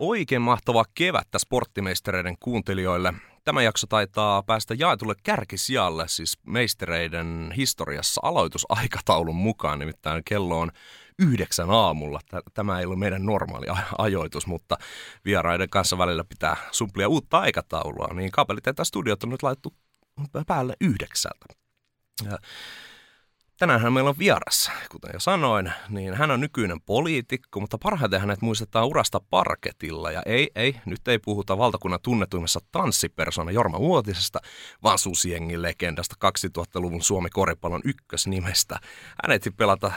Oikein mahtavaa kevättä sporttimeistereiden kuuntelijoille. Tämä jakso taitaa päästä jaetulle kärkisijalle, siis meistereiden historiassa aloitusaikataulun mukaan. Nimittäin kello on yhdeksän aamulla. Tämä ei ole meidän normaali ajoitus, mutta vieraiden kanssa välillä pitää sumplia uutta aikataulua. Niin kaapelit studiot on nyt laittu päälle yhdeksältä. Ja Tänään meillä on vieras, kuten jo sanoin, niin hän on nykyinen poliitikko, mutta parhaiten hänet muistetaan urasta parketilla. Ja ei, ei, nyt ei puhuta valtakunnan tunnetuimmassa tanssipersona Jorma Uotisesta, vaan Susiengin legendasta 2000-luvun Suomi koripallon ykkösnimestä. Hänet pelata äh,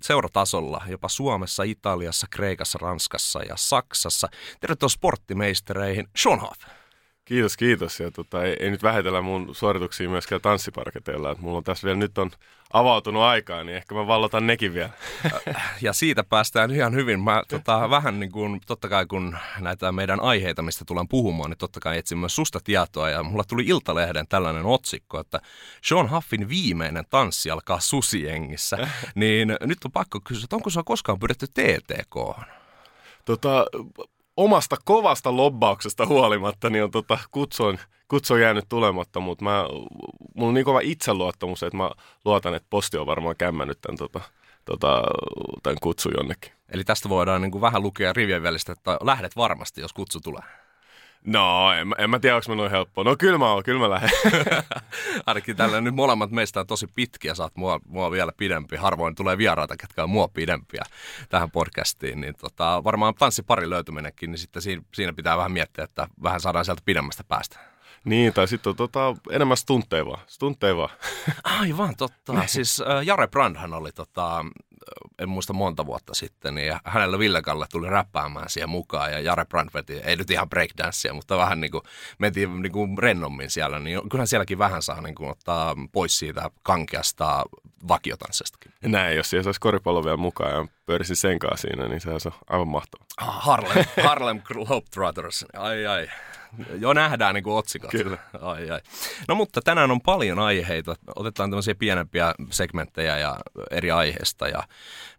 seuratasolla jopa Suomessa, Italiassa, Kreikassa, Ranskassa ja Saksassa. Tervetuloa sporttimeistereihin, Sean Hoff. Kiitos, kiitos. Ja tota, ei, ei, nyt vähätellä mun suorituksia myöskään tanssiparketeilla. Et mulla on tässä vielä nyt on avautunut aikaa, niin ehkä mä vallotan nekin vielä. Ja siitä päästään ihan hyvin. Mä tota, vähän niin kuin, totta kai kun näitä meidän aiheita, mistä tulen puhumaan, niin totta kai etsin myös susta tietoa. Ja mulla tuli Iltalehden tällainen otsikko, että Sean Huffin viimeinen tanssi alkaa susiengissä. niin nyt on pakko kysyä, että onko sua koskaan pyydetty TTK? Tota, omasta kovasta lobbauksesta huolimatta, niin on tota, kutsu, kutsu on jäänyt tulematta, mutta mä, mulla on niin kova itseluottamus, että mä luotan, että posti on varmaan kämmännyt tämän, tota, tota, tämän kutsu jonnekin. Eli tästä voidaan niin kuin vähän lukea rivien välistä, että lähdet varmasti, jos kutsu tulee. No, en, en mä tiedä, onko mä noin helppo. No kyllä mä oon, kyllä mä lähden. Ainakin tällä nyt molemmat meistä on tosi pitkiä, saat mua, mua vielä pidempi. Harvoin tulee vieraita, ketkä on mua pidempiä tähän podcastiin. Niin tota, varmaan tanssipari löytyminenkin, niin sitten siinä, siinä pitää vähän miettiä, että vähän saadaan sieltä pidemmästä päästä. Niin, tai sitten on tota, enemmän stuntteja vaan. Stuntteja vaan. Aivan, totta. siis äh, Jare Brandhan oli tota, en muista monta vuotta sitten, niin hänellä Villekalle tuli räppäämään siihen mukaan ja Jare Brand veti, ei nyt ihan breakdancea, mutta vähän niin kuin mentiin niin kuin rennommin siellä, niin kyllähän sielläkin vähän saa niin kuin ottaa pois siitä kankeasta vakiotanssestakin. Näin, jos siellä saisi koripallo vielä mukaan ja pyörisin sen kanssa siinä, niin se on aivan mahtavaa. Ah, Harlem, Harlem Globetrotters, ai ai. Jo nähdään niin kuin otsikot. Kyllä. Ai, ai. No mutta tänään on paljon aiheita. Otetaan tämmöisiä pienempiä segmenttejä ja eri aiheista ja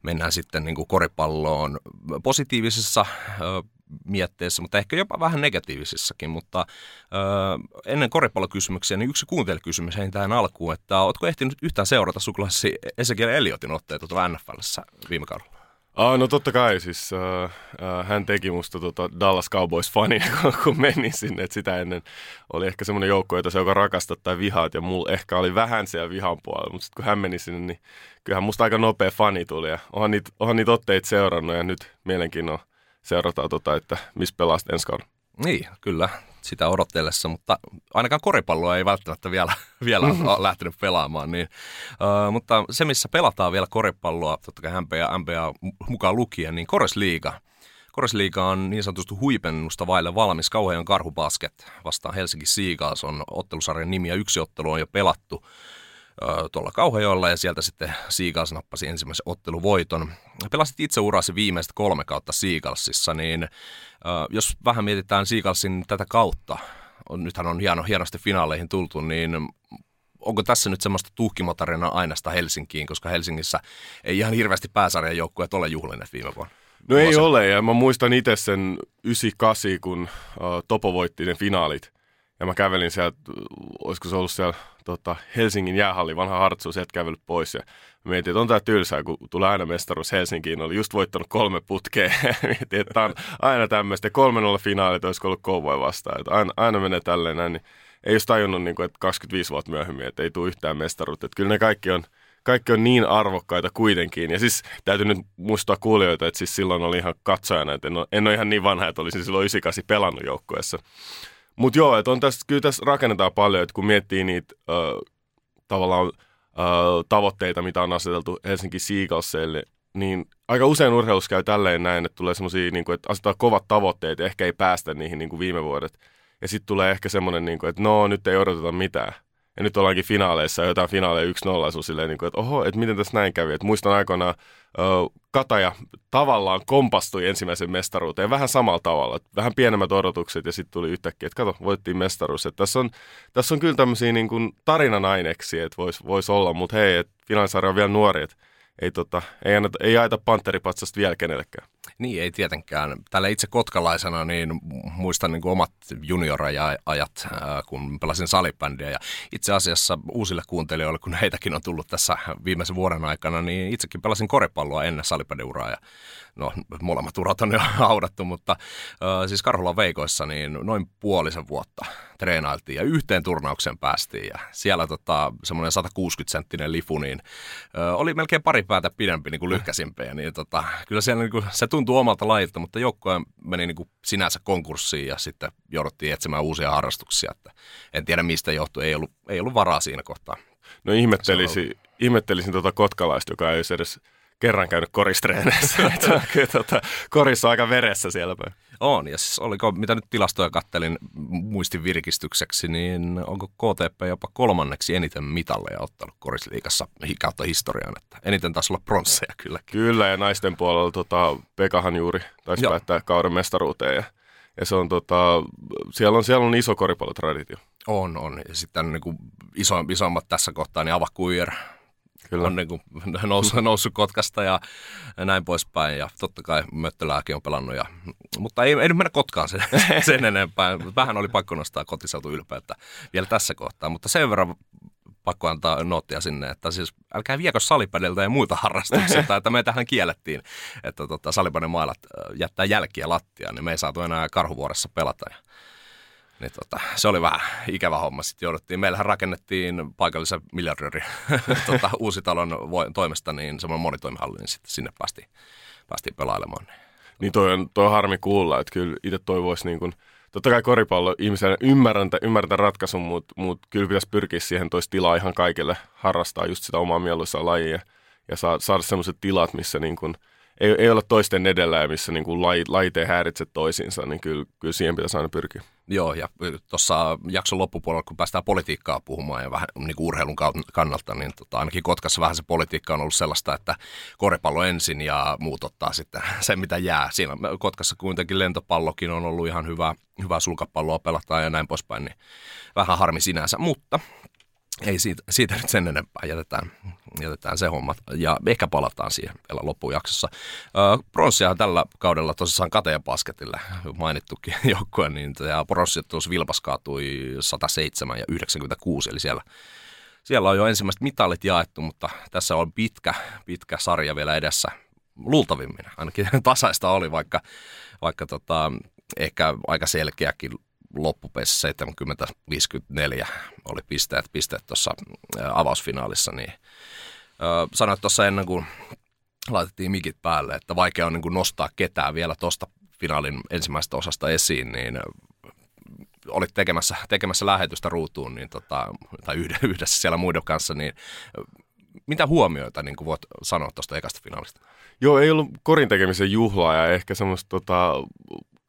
mennään sitten niin kuin koripalloon positiivisessa mietteessä, mutta ehkä jopa vähän negatiivisissakin. Mutta ö, ennen koripallokysymyksiä, niin yksi kuuntelijakysymys hei tähän alkuun, että oletko ehtinyt yhtään seurata sukulaisesi Ezekiel Elliotin otteita tuolla NFLssä viime kaudella? Ah, no totta kai, siis äh, hän teki musta tota Dallas Cowboys-fani, kun menin sinne, että sitä ennen oli ehkä semmoinen joukko, jota se joka rakastat tai vihaat, ja mulla ehkä oli vähän siellä vihan puolella, mutta sitten kun hän meni sinne, niin kyllähän musta aika nopea fani tuli, ja onhan niitä, onhan niitä otteita seurannut, ja nyt mielenkiinnolla seurataan, tota, että missä pelaat ensi kauden. Niin, kyllä sitä odotellessa, mutta ainakaan koripalloa ei välttämättä vielä, vielä ole lähtenyt pelaamaan. Niin, uh, mutta se, missä pelataan vielä koripalloa, totta kai NBA, NBA mukaan lukien, niin Koresliiga. Koresliiga on niin sanotusti huipennusta vaille valmis. Kauhean karhubasket vastaan Helsinki Seagulls on ottelusarjan nimi ja yksi ottelu on jo pelattu tuolla Kauhajoella ja sieltä sitten Seagulls nappasi ensimmäisen otteluvoiton. Pelasit itse urasi viimeistä kolme kautta Seagullsissa, niin jos vähän mietitään Seagullsin tätä kautta, on, nythän on hieno, hienosti finaaleihin tultu, niin onko tässä nyt semmoista tuhkimotarina ainesta Helsinkiin, koska Helsingissä ei ihan hirveästi pääsarjan joukkueet ole juhlineet viime vuonna? No ei ole, ja mä muistan itse sen 98, kun uh, Topo voitti ne finaalit. Ja mä kävelin sieltä, olisiko se ollut siellä tota, Helsingin jäähalli, vanha hartsu, sieltä kävellyt pois. Ja mietin, että on tää tylsää, kun tulee aina mestaruus Helsinkiin. Oli just voittanut kolme putkea. mietin, että on aina tämmöistä. 3-0 finaalit olisiko ollut Kouvoja vastaan. Että aina, aina menee tälleen näin. Niin ei just tajunnut, niin kuin, että 25 vuotta myöhemmin, että ei tule yhtään mestaruutta. Että kyllä ne kaikki on, kaikki on niin arvokkaita kuitenkin. Ja siis täytyy nyt muistaa kuulijoita, että siis silloin oli ihan katsojana, että en ole, en ole ihan niin vanha, että olisin silloin 98 pelannut joukkueessa. Mutta joo, että on tässä, kyllä tässä rakennetaan paljon, että kun miettii niitä ö, tavallaan ö, tavoitteita, mitä on aseteltu Helsinki Seagullsille, niin aika usein urheilussa käy tälleen näin, että tulee semmoisia, niin että asetetaan kovat tavoitteet ehkä ei päästä niihin niin kuin viime vuodet. Ja sitten tulee ehkä semmoinen, niin että no nyt ei odoteta mitään. Ja nyt ollaankin finaaleissa jotain finaaleja 1-0 silleen, niin kuin, että oho, että miten tässä näin kävi. Et muistan aikoinaan Kataja tavallaan kompastui ensimmäisen mestaruuteen vähän samalla tavalla. Vähän pienemmät odotukset ja sitten tuli yhtäkkiä, että kato, voittiin mestaruus. Et tässä, on, tässä on kyllä tämmöisiä niin kuin tarinan aineksi, että voisi vois olla, mutta hei, että finaalisarja on vielä nuori, että ei, tota, ei, ei aita panteripatsasta vielä kenellekään. Niin, ei tietenkään. Tällä itse kotkalaisena niin muistan niin kuin omat juniorajat, kun pelasin salibändiä. Ja itse asiassa uusille kuuntelijoille, kun heitäkin on tullut tässä viimeisen vuoden aikana, niin itsekin pelasin koripalloa ennen salibändiuraa. Ja no molemmat urat on jo haudattu, mutta äh, siis Karhulan veikoissa niin noin puolisen vuotta treenailtiin ja yhteen turnaukseen päästiin ja siellä tota, semmoinen 160-senttinen lifu niin äh, oli melkein pari päätä pidempi niin kuin lyhkäsimpiä, niin tota, kyllä siellä niin kuin, se tuntuu omalta lajilta, mutta joukkue meni niin kuin sinänsä konkurssiin ja sitten jouduttiin etsimään uusia harrastuksia, että en tiedä mistä johtui, ei ollut, ei ollut varaa siinä kohtaa. No ihmettelisin, ihmettelisin tuota kotkalaista, joka ei edes kerran käynyt koristreeneissä. Tota, korissa on aika veressä siellä päin. On, ja siis oliko, mitä nyt tilastoja kattelin muistin virkistykseksi, niin onko KTP jopa kolmanneksi eniten mitalleja ottanut korisliikassa kautta historiaan, että eniten taisi olla pronsseja kyllä. Kyllä, ja naisten puolella tota, Pekahan juuri taisi Joo. päättää kauden mestaruuteen, ja, ja se on tota, siellä on, siellä on iso koripallotraditio. On, on. Ja sitten niin kuin iso, isommat tässä kohtaa, niin Ava Kuijer, Kyllä. on niin kuin noussut, noussut Kotkasta ja näin poispäin. Ja totta kai Möttölääkin on pelannut. Ja, mutta ei, ei nyt mennä Kotkaan sen, sen enempää. Vähän oli pakko nostaa kotiseutu ylpeyttä vielä tässä kohtaa. Mutta sen verran pakko antaa noottia sinne, että siis älkää viekö salipädeltä ja muita harrastuksia, että me tähän kiellettiin, että tota, salipäden mailat jättää jälkiä lattiaan, niin me ei saatu enää karhuvuoressa pelata. Ja niin tota, se oli vähän ikävä homma. Sitten jouduttiin, meillähän rakennettiin paikallisen miljardöörin tota, Uusitalon toimesta niin semmoinen monitoimihalli, niin sitten sinne päästiin, päästiin pelailemaan. Niin toi on, toi on harmi kuulla, että kyllä itse toivoisi niin kuin, totta kai koripallo ihmisenä ymmärrän, ymmärtää ratkaisun, mutta mut kyllä pitäisi pyrkiä siihen toisi tilaa ihan kaikille harrastaa just sitä omaa mieluisaa lajia ja saa, saada sellaiset tilat, missä niin kuin, ei, ei olla toisten edellä ja missä niin kuin lajit ei häiritse toisiinsa, niin kyllä, kyllä siihen pitäisi aina pyrkiä. Joo, ja tuossa jakson loppupuolella, kun päästään politiikkaa puhumaan ja vähän niin kuin urheilun kannalta, niin tota, ainakin Kotkassa vähän se politiikka on ollut sellaista, että koripallo ensin ja muut ottaa sitten sen, mitä jää. Siinä Kotkassa kuitenkin lentopallokin on ollut ihan hyvä, hyvä sulkapalloa pelata ja näin poispäin, niin vähän harmi sinänsä, mutta ei siitä, siitä nyt sen enempää, jätetään, jätetään se homma ja ehkä palataan siihen vielä loppujaksossa. Pronssia tällä kaudella tosissaan Kateen Basketille mainittukin joukkue, niin tämä pronssiottelussa Vilpas kaatui 107 ja 96, eli siellä, siellä on jo ensimmäiset mitalit jaettu, mutta tässä on pitkä, pitkä sarja vielä edessä luultavimmin. Ainakin tasaista oli, vaikka, vaikka tota, ehkä aika selkeäkin loppupeissä 70-54 oli pisteet, pisteet tuossa avausfinaalissa, niin sanoit tuossa ennen kuin laitettiin mikit päälle, että vaikea on niin kuin nostaa ketään vielä tuosta finaalin ensimmäisestä osasta esiin, niin olit tekemässä, tekemässä lähetystä ruutuun niin tota, tai yhdessä siellä muiden kanssa, niin mitä huomioita niin kuin voit sanoa tuosta ekasta finaalista? Joo, ei ollut korin tekemisen juhlaa ja ehkä semmoista tota,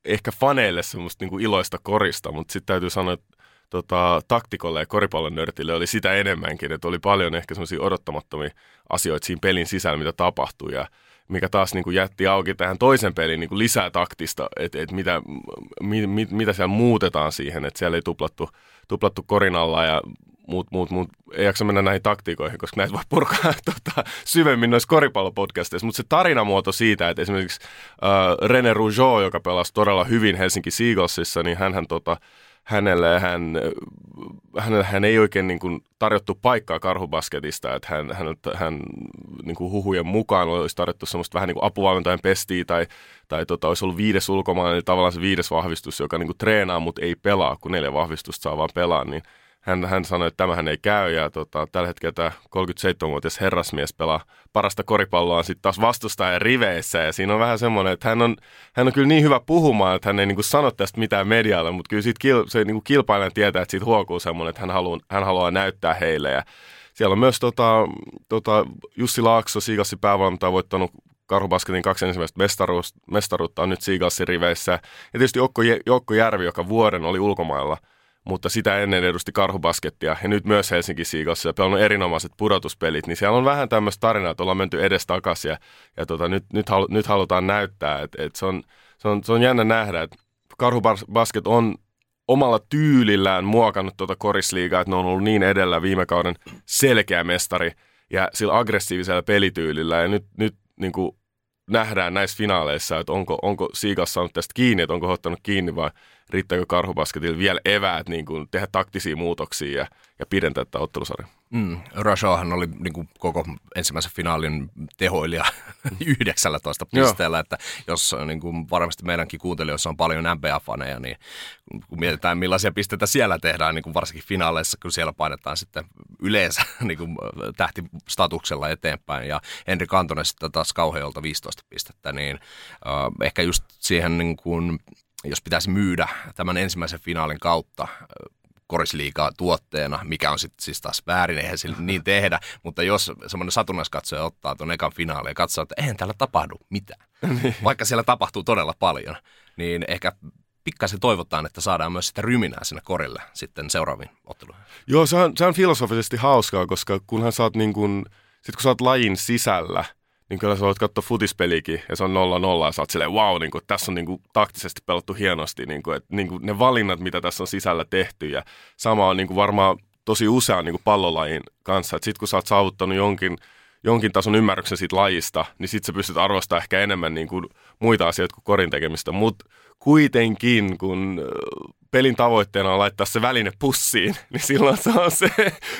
ehkä faneille semmoista niin iloista korista, mutta sitten täytyy sanoa, että tota, taktikolle ja koripallon nörtille oli sitä enemmänkin, että oli paljon ehkä semmoisia odottamattomia asioita siinä pelin sisällä, mitä tapahtui ja mikä taas niin kuin jätti auki tähän toisen pelin niin kuin lisää taktista, että, että mitä, mi, mi, mitä siellä muutetaan siihen, että siellä ei tuplattu, tuplattu korinalla ja muut, muut, muut, ei jaksa mennä näihin taktiikoihin, koska näitä voi purkaa tota, syvemmin noissa koripallopodcasteissa, mutta se tarinamuoto siitä, että esimerkiksi äh, René Rougeau, joka pelasi todella hyvin Helsinki Seagullsissa, niin hän tota, hänelle hän, hänelle hän ei oikein niin kuin tarjottu paikkaa karhubasketista, että hän, hän, hän niin kuin huhujen mukaan olisi tarjottu semmoista vähän niin kuin apuvalmentajan pestiä tai, tai tota, olisi ollut viides ulkomaalainen, eli tavallaan se viides vahvistus, joka niin kuin treenaa, mutta ei pelaa, kun neljä vahvistusta saa vaan pelaa, niin hän, hän sanoi, että tämähän ei käy ja tota, tällä hetkellä tämä 37-vuotias herrasmies pelaa parasta koripalloa sitten taas vastustajan riveissä ja siinä on vähän semmoinen, että hän on, hän on kyllä niin hyvä puhumaan, että hän ei niin kuin sano tästä mitään medialle, mutta kyllä siitä kil, se niin kuin tietää, että siitä huokuu semmoinen, että hän haluaa, hän haluaa näyttää heille ja siellä on myös tota, tota, Jussi Laakso, Siigassi päävalmentaja, voittanut Karhubasketin kaksi ensimmäistä mestaruutta, on nyt Seagalsin riveissä. Ja tietysti Jokko Järvi, joka vuoden oli ulkomailla, mutta sitä ennen edusti karhubaskettia ja nyt myös Helsinki Seagalsissa ja pelannut erinomaiset pudotuspelit, niin siellä on vähän tämmöistä tarinaa, että ollaan menty edes takaisin ja, ja tota, nyt, nyt, halu, nyt, halutaan näyttää, että, että se, on, se, on, se on jännä nähdä, että karhubasket on omalla tyylillään muokannut tuota korisliigaa, että ne on ollut niin edellä viime kauden selkeä mestari ja sillä aggressiivisella pelityylillä. Ja nyt, nyt niin kuin nähdään näissä finaaleissa, että onko, onko Siikas saanut tästä kiinni, että onko ottanut kiinni vai riittääkö karhubasketilla vielä eväät niin kuin tehdä taktisia muutoksia ja, ja pidentää tätä ottelusarjaa. Mm, Rashawhan oli niin kuin koko ensimmäisen finaalin tehoilija 19 pisteellä, että jos niin kuin varmasti meidänkin kuuntelijoissa on paljon NBA-faneja, niin kun mietitään millaisia pisteitä siellä tehdään, niin kuin varsinkin finaaleissa, kun siellä painetaan sitten yleensä niin kuin tähtistatuksella eteenpäin, ja Henri Kantonen sitten taas kauheolta 15 pistettä, niin äh, ehkä just siihen, niin kuin, jos pitäisi myydä tämän ensimmäisen finaalin kautta korisliikaa tuotteena, mikä on sitten siis taas väärin, eihän sillä niin tehdä, mutta jos semmoinen satunnaiskatsoja ottaa tuon ekan finaalin ja katsoo, että eihän täällä tapahdu mitään, niin. vaikka siellä tapahtuu todella paljon, niin ehkä pikkasen toivotaan, että saadaan myös sitä ryminää sinne korille sitten seuraaviin otteluihin. Joo, se on, se on filosofisesti hauskaa, koska kunhan sä oot niin kun, sit kun sä oot lajin sisällä, niin kyllä sä voit katsoa futispelikin ja se on 0-0 ja sä oot silleen, wow, niin kuin, tässä on niin kuin, taktisesti pelattu hienosti, niin kuin, että niin kuin, ne valinnat, mitä tässä on sisällä tehty ja sama on niin kuin, varmaan tosi usean niin kuin pallolajin kanssa, että sit kun sä oot saavuttanut jonkin, jonkin tason ymmärryksen siitä lajista, niin sit sä pystyt arvostamaan ehkä enemmän niin kuin, muita asioita kuin korin tekemistä, mutta kuitenkin, kun pelin tavoitteena on laittaa se väline pussiin, niin silloin se on se,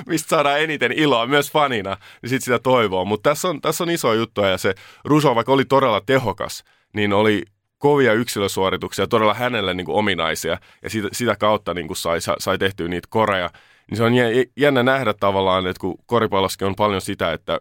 mistä saadaan eniten iloa myös fanina, niin sitten sitä toivoo. Mutta tässä on, tässä on iso juttu ja se Ruso, vaikka oli todella tehokas, niin oli kovia yksilösuorituksia, todella hänelle niin kuin ominaisia, ja sitä, sitä kautta niin kuin sai, sai tehtyä niitä koreja. Niin se on jännä nähdä tavallaan, että kun koripallossakin on paljon sitä, että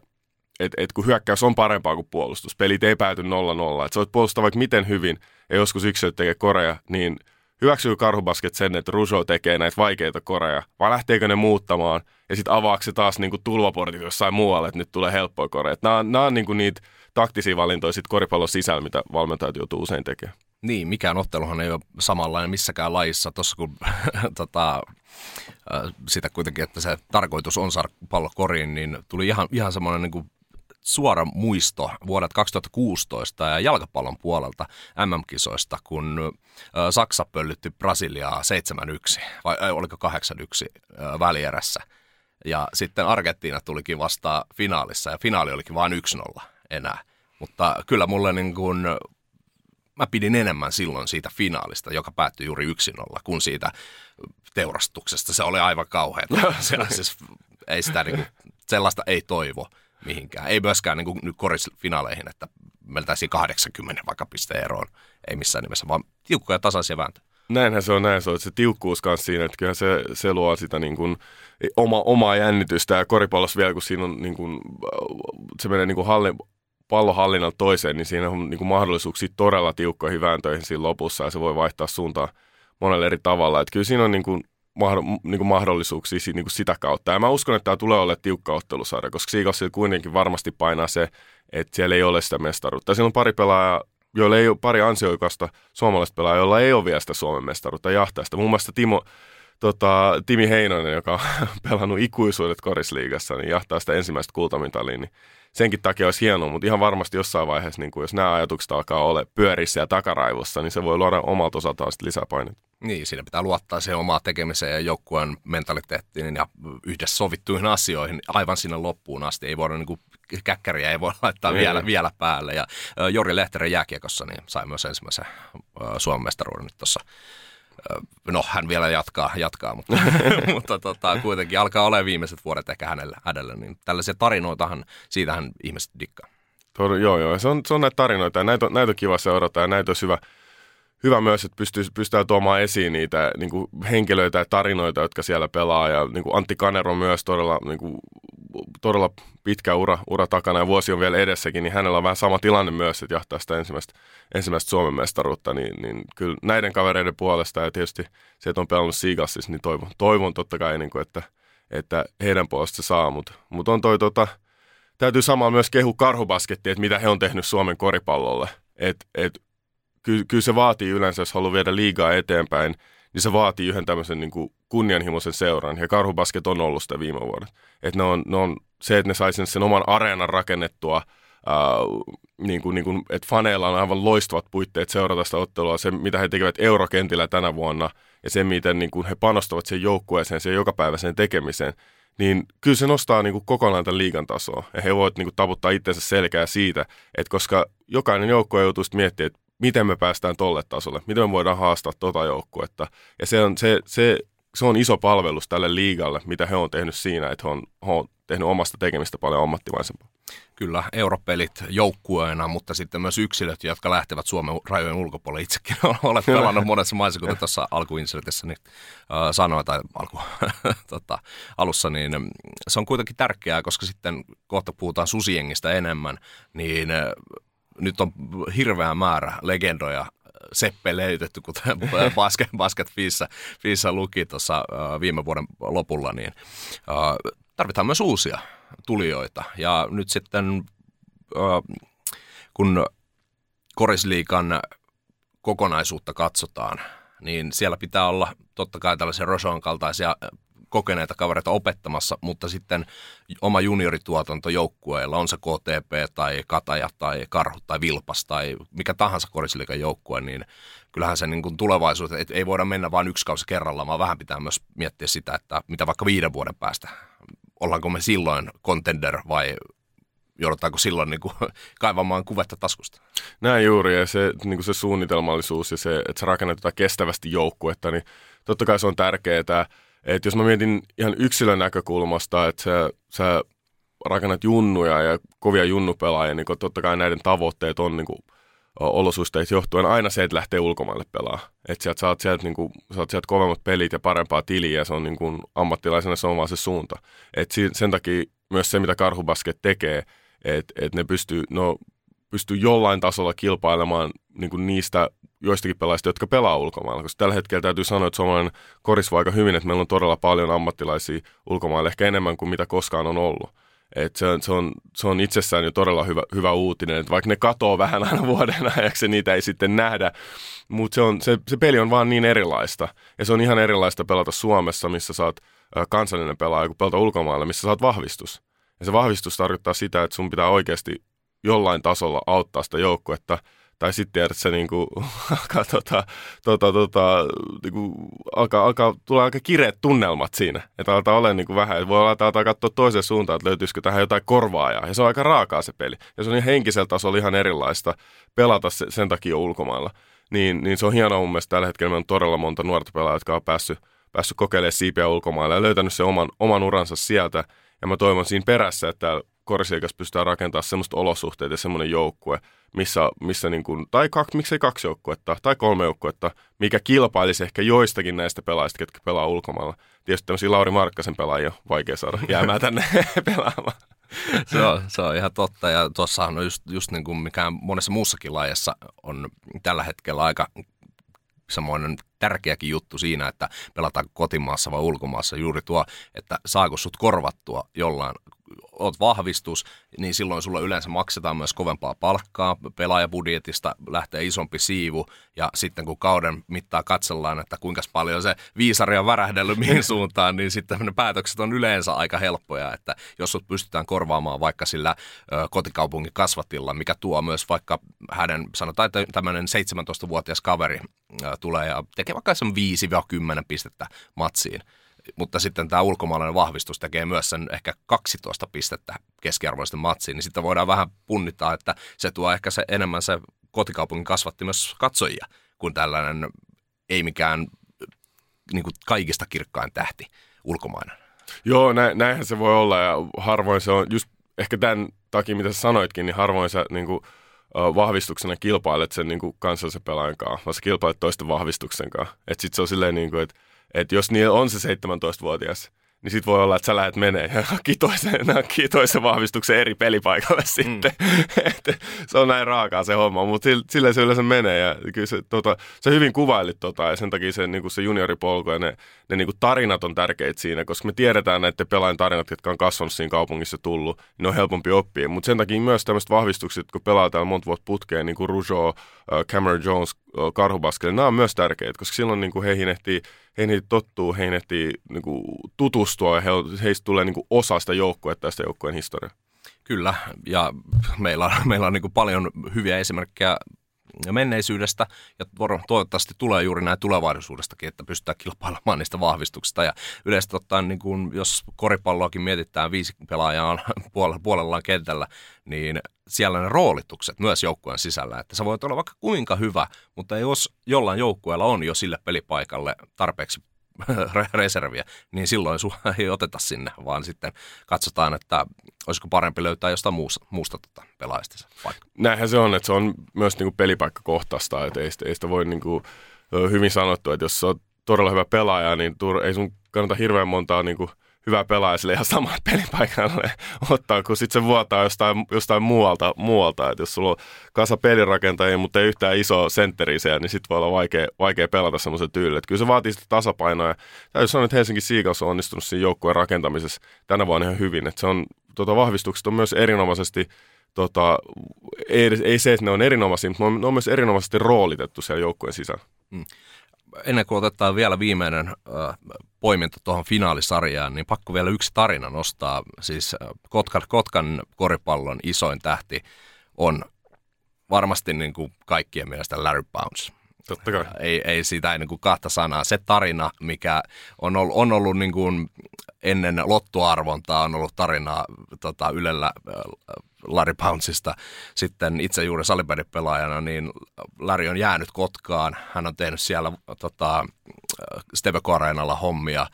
et, et kun hyökkäys on parempaa kuin puolustus, pelit ei pääty 0-0, että sä voit puolustaa vaikka miten hyvin, ja joskus yksilöt tekee koreja, niin – hyväksyy karhubasket sen, että Rujo tekee näitä vaikeita koreja, vai lähteekö ne muuttamaan ja sitten avaako se taas niinku tulvaportit jossain muualle, että nyt tulee helppoja koreja. Nämä on, nämä on niinku niitä taktisia valintoja sit koripallon sisällä, mitä valmentajat joutuu usein tekemään. Niin, mikään otteluhan ei ole samanlainen missäkään lajissa. Tuossa kun tota, sitä kuitenkin, että se tarkoitus on saada pallo koriin, niin tuli ihan, ihan semmoinen niin suora muisto vuodet 2016 ja jalkapallon puolelta MM-kisoista, kun Saksa pöllytti Brasiliaa 7-1, vai oliko 8-1 välierässä. Ja sitten Argentiina tulikin vasta finaalissa, ja finaali olikin vain 1-0 enää. Mutta kyllä mulle niin kuin, mä pidin enemmän silloin siitä finaalista, joka päättyi juuri 1-0, kuin siitä teurastuksesta. Se oli aivan kauheaa. Se, siis, ei sitä niin kuin, sellaista ei toivo mihinkään. Ei myöskään niin kuin nyt korisfinaaleihin, että mentäisiin 80 vaikka pisteeroon. Ei missään nimessä, vaan tiukkoja tasaisia vääntöjä. Näinhän se on, näin se on. Se tiukkuus kanssa siinä, että kyllä se, se luo sitä niin kuin, oma, omaa jännitystä. Ja koripallossa vielä, kun siinä on niin kuin, se menee niin kuin halli, pallohallinnalta toiseen, niin siinä on niin kuin mahdollisuuksia todella tiukkoihin vääntöihin siinä lopussa ja se voi vaihtaa suuntaan monella eri tavalla. Että kyllä siinä on niin kuin, niin mahdollisuuksia niin kuin sitä kautta. Ja mä uskon, että tämä tulee olemaan tiukka ottelusarja, koska Seagalsilla kuitenkin varmasti painaa se, että siellä ei ole sitä mestaruutta. Siellä on pari pelaajaa, joilla ei ole pari ansioikasta suomalaista pelaajaa, joilla ei ole vielä sitä Suomen mestaruutta jahtaista. Muun muassa Timo, tota, Timi Heinonen, joka on pelannut ikuisuudet korisliigassa, niin jahtaa sitä ensimmäistä kultamitalia, niin senkin takia olisi hienoa, mutta ihan varmasti jossain vaiheessa, niin kuin jos nämä ajatukset alkaa olla pyörissä ja takaraivossa, niin se voi luoda omalta osaltaan lisäpainetta. Niin, siinä pitää luottaa siihen omaa tekemiseen ja joukkueen mentaliteettiin ja yhdessä sovittuihin asioihin aivan sinne loppuun asti. Ei voida niin kuin, käkkäriä ei voi laittaa niin. vielä, vielä päälle. Ja Jori Lehteren jääkiekossa niin sai myös ensimmäisen Suomen mestaruuden nyt tuossa No, hän vielä jatkaa, jatkaa mutta, mutta tota, kuitenkin alkaa olla viimeiset vuodet ehkä hänellä, hänellä. Niin tällaisia tarinoitahan, siitähän ihmiset dikkaa. Tod, joo, joo. Se on, se on näitä tarinoita ja näitä on, näitä on kiva seurata ja näitä olisi hyvä, hyvä myös, että pystyy, pystyy tuomaan esiin niitä niin kuin henkilöitä ja tarinoita, jotka siellä pelaa. Ja niin kuin Antti Kanero myös todella, niin kuin, todella pitkä ura, ura takana ja vuosi on vielä edessäkin, niin hänellä on vähän sama tilanne myös, että jahtaa sitä ensimmäistä, ensimmäistä Suomen mestaruutta. Niin, niin kyllä näiden kavereiden puolesta ja tietysti se, että on pelannut Siigassissa, niin toivon, toivon totta kai, niin kuin, että, että heidän puolesta se saa. Mutta mut on toi tota, täytyy samalla myös kehu karhubaskettia, että mitä he on tehnyt Suomen koripallolle. Et, et, kyllä, kyllä se vaatii yleensä, jos haluaa viedä liigaa eteenpäin, niin se vaatii yhden tämmöisen niin kuin kunnianhimoisen seuran. Ja karhubasket on ollut sitä viime vuodet. Et ne on, ne on se, että ne saisi sen oman areenan rakennettua, ää, niin kuin, niin kuin, että faneilla on aivan loistavat puitteet seurata sitä ottelua, se mitä he tekevät eurokentillä tänä vuonna ja se miten niin kuin he panostavat sen joukkueeseen, sen jokapäiväiseen tekemiseen, niin kyllä se nostaa niin kuin kokonaan tämän liigan tasoa. Ja he voivat niin kuin taputtaa itsensä selkää siitä, että koska jokainen joukkue joutuu miettimään, että miten me päästään tolle tasolle, miten me voidaan haastaa tota joukkuetta. Ja se on, se, se, se on iso palvelus tälle liigalle, mitä he on tehnyt siinä, että he on, he on tehnyt omasta tekemistä paljon ammattimaisempaa. Kyllä, europelit joukkueena, mutta sitten myös yksilöt, jotka lähtevät Suomen rajojen ulkopuolelle. Itsekin olen pelannut monessa maissa, kuten tuossa alkuinsertissä niin, äh, sanoin, tai alku, tota, alussa, niin se on kuitenkin tärkeää, koska sitten kohta puhutaan susiengistä enemmän, niin nyt on hirveä määrä legendoja Seppe löytetty, kuten Basket, Basket Fiissa, Fiissa luki tuossa viime vuoden lopulla, niin tarvitaan myös uusia tulijoita. Ja nyt sitten, kun Korisliikan kokonaisuutta katsotaan, niin siellä pitää olla totta kai tällaisia Roson kaltaisia kokeneita kavereita opettamassa, mutta sitten oma juniorituotanto joukkueella, on se KTP tai Kataja tai Karhu tai Vilpas tai mikä tahansa korisliikan joukkue, niin kyllähän se niin kuin tulevaisuus, että ei voida mennä vain yksi kausi kerrallaan, vaan vähän pitää myös miettiä sitä, että mitä vaikka viiden vuoden päästä, ollaanko me silloin contender vai joudutaanko silloin niin kuin, kaivamaan kuvetta taskusta. Näin juuri, ja se, niin kuin se suunnitelmallisuus ja se, että sä rakennetaan kestävästi joukkuetta, niin totta kai se on tärkeää, et jos mä mietin ihan yksilön näkökulmasta, että sä, sä rakennat junnuja ja kovia junnupelaajia, niin totta kai näiden tavoitteet on niin kuin, johtuen aina se, että lähtee ulkomaille pelaa. Että sieltä saat sieltä, niin kuin, saat sieltä kovemmat pelit ja parempaa tiliä ja se on niin kuin, ammattilaisena se on vaan se suunta. Et sen takia myös se, mitä Karhubasket tekee, että et ne pystyy, no, pystyy jollain tasolla kilpailemaan niin kuin niistä joistakin pelaajista, jotka pelaa ulkomailla. Koska tällä hetkellä täytyy sanoa, että suomalainen korisva aika hyvin, että meillä on todella paljon ammattilaisia ulkomailla, ehkä enemmän kuin mitä koskaan on ollut. Et se, on, se, on, se on itsessään jo todella hyvä, hyvä uutinen, että vaikka ne katoo vähän aina vuoden ajaksi, niitä ei sitten nähdä, mutta se, se, se peli on vaan niin erilaista. Ja se on ihan erilaista pelata Suomessa, missä saat kansallinen pelaaja, kuin pelata ulkomailla, missä saat vahvistus. Ja se vahvistus tarkoittaa sitä, että sun pitää oikeasti jollain tasolla auttaa sitä joukkuetta – tai sitten tiedät, että se niinku, alkaa, tota, tota, tota, niinku, alkaa, alkaa, tulee aika kireet tunnelmat siinä. Että aletaan olla niinku vähän, että voi olla, että aletaan katsoa toiseen suuntaan, että löytyisikö tähän jotain korvaajaa. Ja se on aika raakaa se peli. Ja se on henkisellä tasolla ihan erilaista pelata se, sen takia ulkomailla. Niin, niin se on hienoa mun mielestä tällä hetkellä. Meillä on todella monta nuorta pelaajaa, jotka on päässyt, päässyt kokeilemaan siipiä ulkomailla ja löytänyt sen oman, oman uransa sieltä. Ja mä toivon siinä perässä, että Korsiikas pystytään rakentamaan semmoista olosuhteet ja semmoinen joukkue, missä, missä niin kuin, tai kaksi, miksei kaksi joukkuetta tai kolme joukkuetta, mikä kilpailisi ehkä joistakin näistä pelaajista, ketkä pelaa ulkomailla. Tietysti tämmöisiä Lauri Markkasen pelaajia on vaikea saada jäämään tänne pelaamaan. se, on, se on ihan totta ja tuossahan on just, just niin kuin mikä monessa muussakin laajassa on tällä hetkellä aika semmoinen tärkeäkin juttu siinä, että pelataan kotimaassa vai ulkomaassa juuri tuo, että saako sut korvattua jollain oot vahvistus, niin silloin sulla yleensä maksetaan myös kovempaa palkkaa, pelaajabudjetista lähtee isompi siivu, ja sitten kun kauden mittaa katsellaan, että kuinka paljon se viisari on värähdellyt mihin suuntaan, niin sitten ne päätökset on yleensä aika helppoja, että jos sut pystytään korvaamaan vaikka sillä ö, kotikaupungin kasvatilla, mikä tuo myös vaikka hänen, sanotaan, että tämmöinen 17-vuotias kaveri ö, tulee ja tekee vaikka 5-10 pistettä matsiin, mutta sitten tämä ulkomaalainen vahvistus tekee myös sen ehkä 12 pistettä keskiarvoisten matsiin, niin sitten voidaan vähän punnittaa, että se tuo ehkä se enemmän se kotikaupungin kasvatti myös katsojia kuin tällainen ei mikään niin kuin kaikista kirkkain tähti ulkomainen. Joo, nä, näinhän se voi olla ja harvoin se on, just ehkä tämän takia mitä sanoitkin, niin harvoin sä niin kuin, vahvistuksena kilpailet sen niin kuin kansallisen pelaajan kanssa, vaan sä kilpailet toisten vahvistuksen kanssa. Että sit se on silleen niin kuin, että että jos niillä on se 17-vuotias, niin sit voi olla, että sä lähdet menee ja hankkii toisen, hankkii toisen vahvistuksen eri pelipaikalle mm. sitten. Et se on näin raakaa se homma, mutta sille se yleensä menee ja kyllä se, tota, se hyvin kuvailit tota, ja sen takia se, niin se junioripolku ja ne, ne niin tarinat on tärkeitä siinä, koska me tiedetään näiden pelaajien tarinat, jotka on kasvanut siinä kaupungissa tullut, niin ne on helpompi oppia. Mutta sen takia myös tämmöiset vahvistukset, kun pelaa täällä monta vuotta putkeen, niin kuin Rougeau, Cameron Jones, Karhubaskeli, nämä on myös tärkeitä, koska silloin niin kuin heihin ehtii heihin tottuu, heihin ehtii niin kuin, tutustua ja he, heistä tulee niin kuin, osa sitä joukkuetta ja sitä joukkueen historiaa. Kyllä, ja meillä on, meillä on niin kuin paljon hyviä esimerkkejä menneisyydestä ja toivottavasti tulee juuri näin tulevaisuudestakin, että pystytään kilpailemaan niistä vahvistuksista. Ja yleisesti ottaen, niin kun, jos koripalloakin mietitään viisi pelaajaa puolellaan kentällä, niin siellä ne roolitukset myös joukkueen sisällä. Että sä voit olla vaikka kuinka hyvä, mutta jos jollain joukkueella on jo sille pelipaikalle tarpeeksi reserviä, niin silloin sua ei oteta sinne, vaan sitten katsotaan, että olisiko parempi löytää jostain muusta, muusta tota pelaajista paikka. Näinhän se on, että se on myös niinku pelipaikkakohtaista, että ei sitä, ei sitä voi niinku, hyvin sanottu, että jos on todella hyvä pelaaja, niin ei sun kannata hirveän montaa niinku, hyvä pelaaja sille ihan samaan pelipaikalle ottaa, kun sitten se vuotaa jostain, jostain muualta, muualta. Et jos sulla on kasa pelirakentajia, mutta ei yhtään iso sentteri siellä, niin sitten voi olla vaikea, vaikea pelata semmoisen tyylillä. kyllä se vaatii sitä tasapainoa. Ja täytyy sanoa, että Helsinki Seagulls on onnistunut siinä joukkueen rakentamisessa tänä vuonna ihan hyvin. Et se on, tuota, vahvistukset on myös erinomaisesti tota, ei, ei se, että ne on erinomaisia, mutta ne on myös erinomaisesti roolitettu siellä joukkueen sisällä. Mm ennen kuin otetaan vielä viimeinen äh, poiminta tuohon finaalisarjaan, niin pakko vielä yksi tarina nostaa. Siis äh, Kotkan, Kotkan koripallon isoin tähti on varmasti niin kuin kaikkien mielestä Larry Bounce. Totta kai. Ei, ei siitä ei niin kuin kahta sanaa. Se tarina, mikä on ollut, on ollut niin kuin ennen lottuarvontaa, on ollut tarinaa tota, Ylellä äh, Larry Pounceista sitten itse juuri salibändipelaajana, niin Larry on jäänyt Kotkaan. Hän on tehnyt siellä tota, Steve Areenalla hommia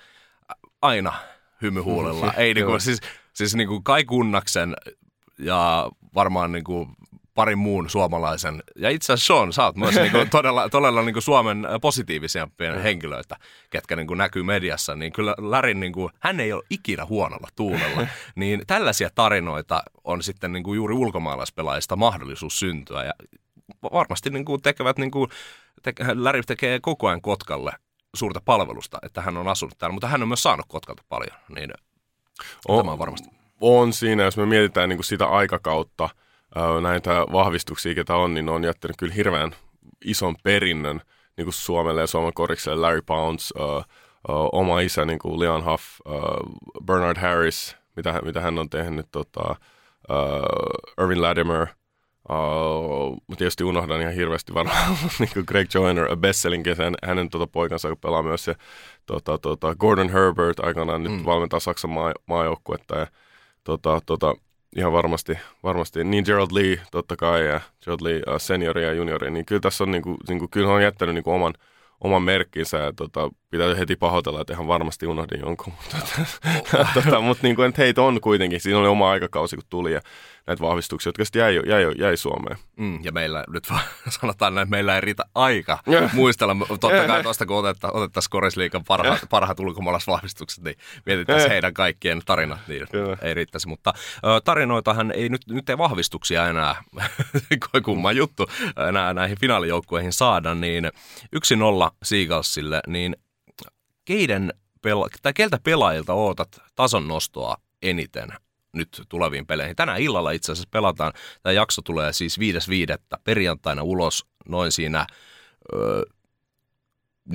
aina hymyhuulella. Ei niinku, siis, siis niinku Kai Kunnaksen ja varmaan niinku parin muun suomalaisen. Ja itse asiassa Sean, sä oot myös niinku todella, todella niinku Suomen positiivisia henkilöitä, ketkä niinku näkyy mediassa. Niin kyllä Lärin, niinku, hän ei ole ikinä huonolla tuulella. niin tällaisia tarinoita on sitten niinku juuri ulkomaalaispelaajista mahdollisuus syntyä. Ja varmasti niinku tekevät, niinku, te, Läri tekee koko ajan Kotkalle suurta palvelusta, että hän on asunut täällä, mutta hän on myös saanut Kotkalta paljon. Niin on, tämä on varmasti. On siinä, jos me mietitään niinku sitä aikakautta – näitä vahvistuksia, ketä on, niin ne on jättänyt kyllä hirveän ison perinnön niin kuin Suomelle ja Suomen korikselle. Larry Pounds, uh, uh, oma isä niin kuin Leon Huff, uh, Bernard Harris, mitä, mitä hän on tehnyt, tota, uh, Irvin Latimer, Uh, tietysti unohdan ihan hirveästi varmaan niin kuin Greg Joyner, Besselin kesän, hänen tota, poikansa pelaa myös se tota, tota, Gordon Herbert aikanaan mm. nyt valmentaa Saksan maa, maajoukkuetta ja tota, tota, ihan varmasti, varmasti. Niin Gerald Lee totta kai ja Gerald Lee uh, seniori ja juniori, niin kyllä tässä on, niin kuin, niin kuin, kyllä on jättänyt niin kuin oman, oman merkkinsä ja tota, pitää heti pahoitella, että ihan varmasti unohdin jonkun. Mutta, tota, mutta niin kuin, heitä on kuitenkin, siinä oli oma aikakausi kun tuli ja näitä vahvistuksia, jotka sitten jäi, jäi, jäi Suomeen. Mm, ja meillä nyt sanotaan, että meillä ei riitä aika muistella. Totta kai tuosta, kun otetta, otettaisiin Korisliikan parhaat, parhaat ulkomaalaisvahvistukset, niin mietittäisiin heidän kaikkien tarinat, niin Kyllä. ei riittäisi. Mutta tarinoitahan ei nyt, nyt ei vahvistuksia enää, kumma juttu, enää näihin finaalijoukkueihin saada, niin yksi nolla Seagullsille, niin keiden pela- tai keltä pelaajilta ootat tason nostoa eniten nyt tuleviin peleihin. Tänään illalla itse asiassa pelataan. Tämä jakso tulee siis 5.5. perjantaina ulos noin siinä ö, 14-15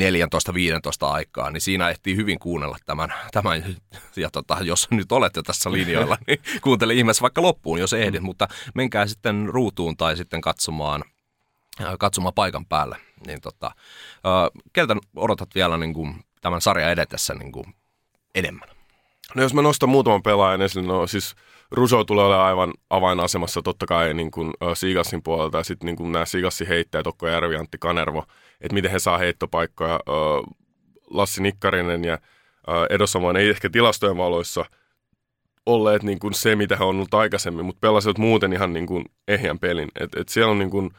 aikaa, niin siinä ehtii hyvin kuunnella tämän. tämän ja tota, jos nyt olette tässä linjoilla, niin kuuntele ihmeessä vaikka loppuun, jos ehdit, mm. mutta menkää sitten ruutuun tai sitten katsomaan, katsomaan paikan päälle. Niin tota, keltä odotat vielä niin kuin tämän sarjan edetessä niin kuin enemmän? No jos mä nostan muutaman pelaajan esille, no siis Ruso tulee olemaan aivan avainasemassa totta kai niin kuin Siigassin puolelta ja sitten niin nämä Siigassin heittäjät, Tokko Järvi, Antti Kanervo, että miten he saa heittopaikkoja. Lassi Nikkarinen ja Edo Samoin ei ehkä tilastojen valoissa olleet niin kuin se, mitä he on ollut aikaisemmin, mutta pelasivat muuten ihan niin kuin ehjän pelin. Et, et siellä on niin kuin,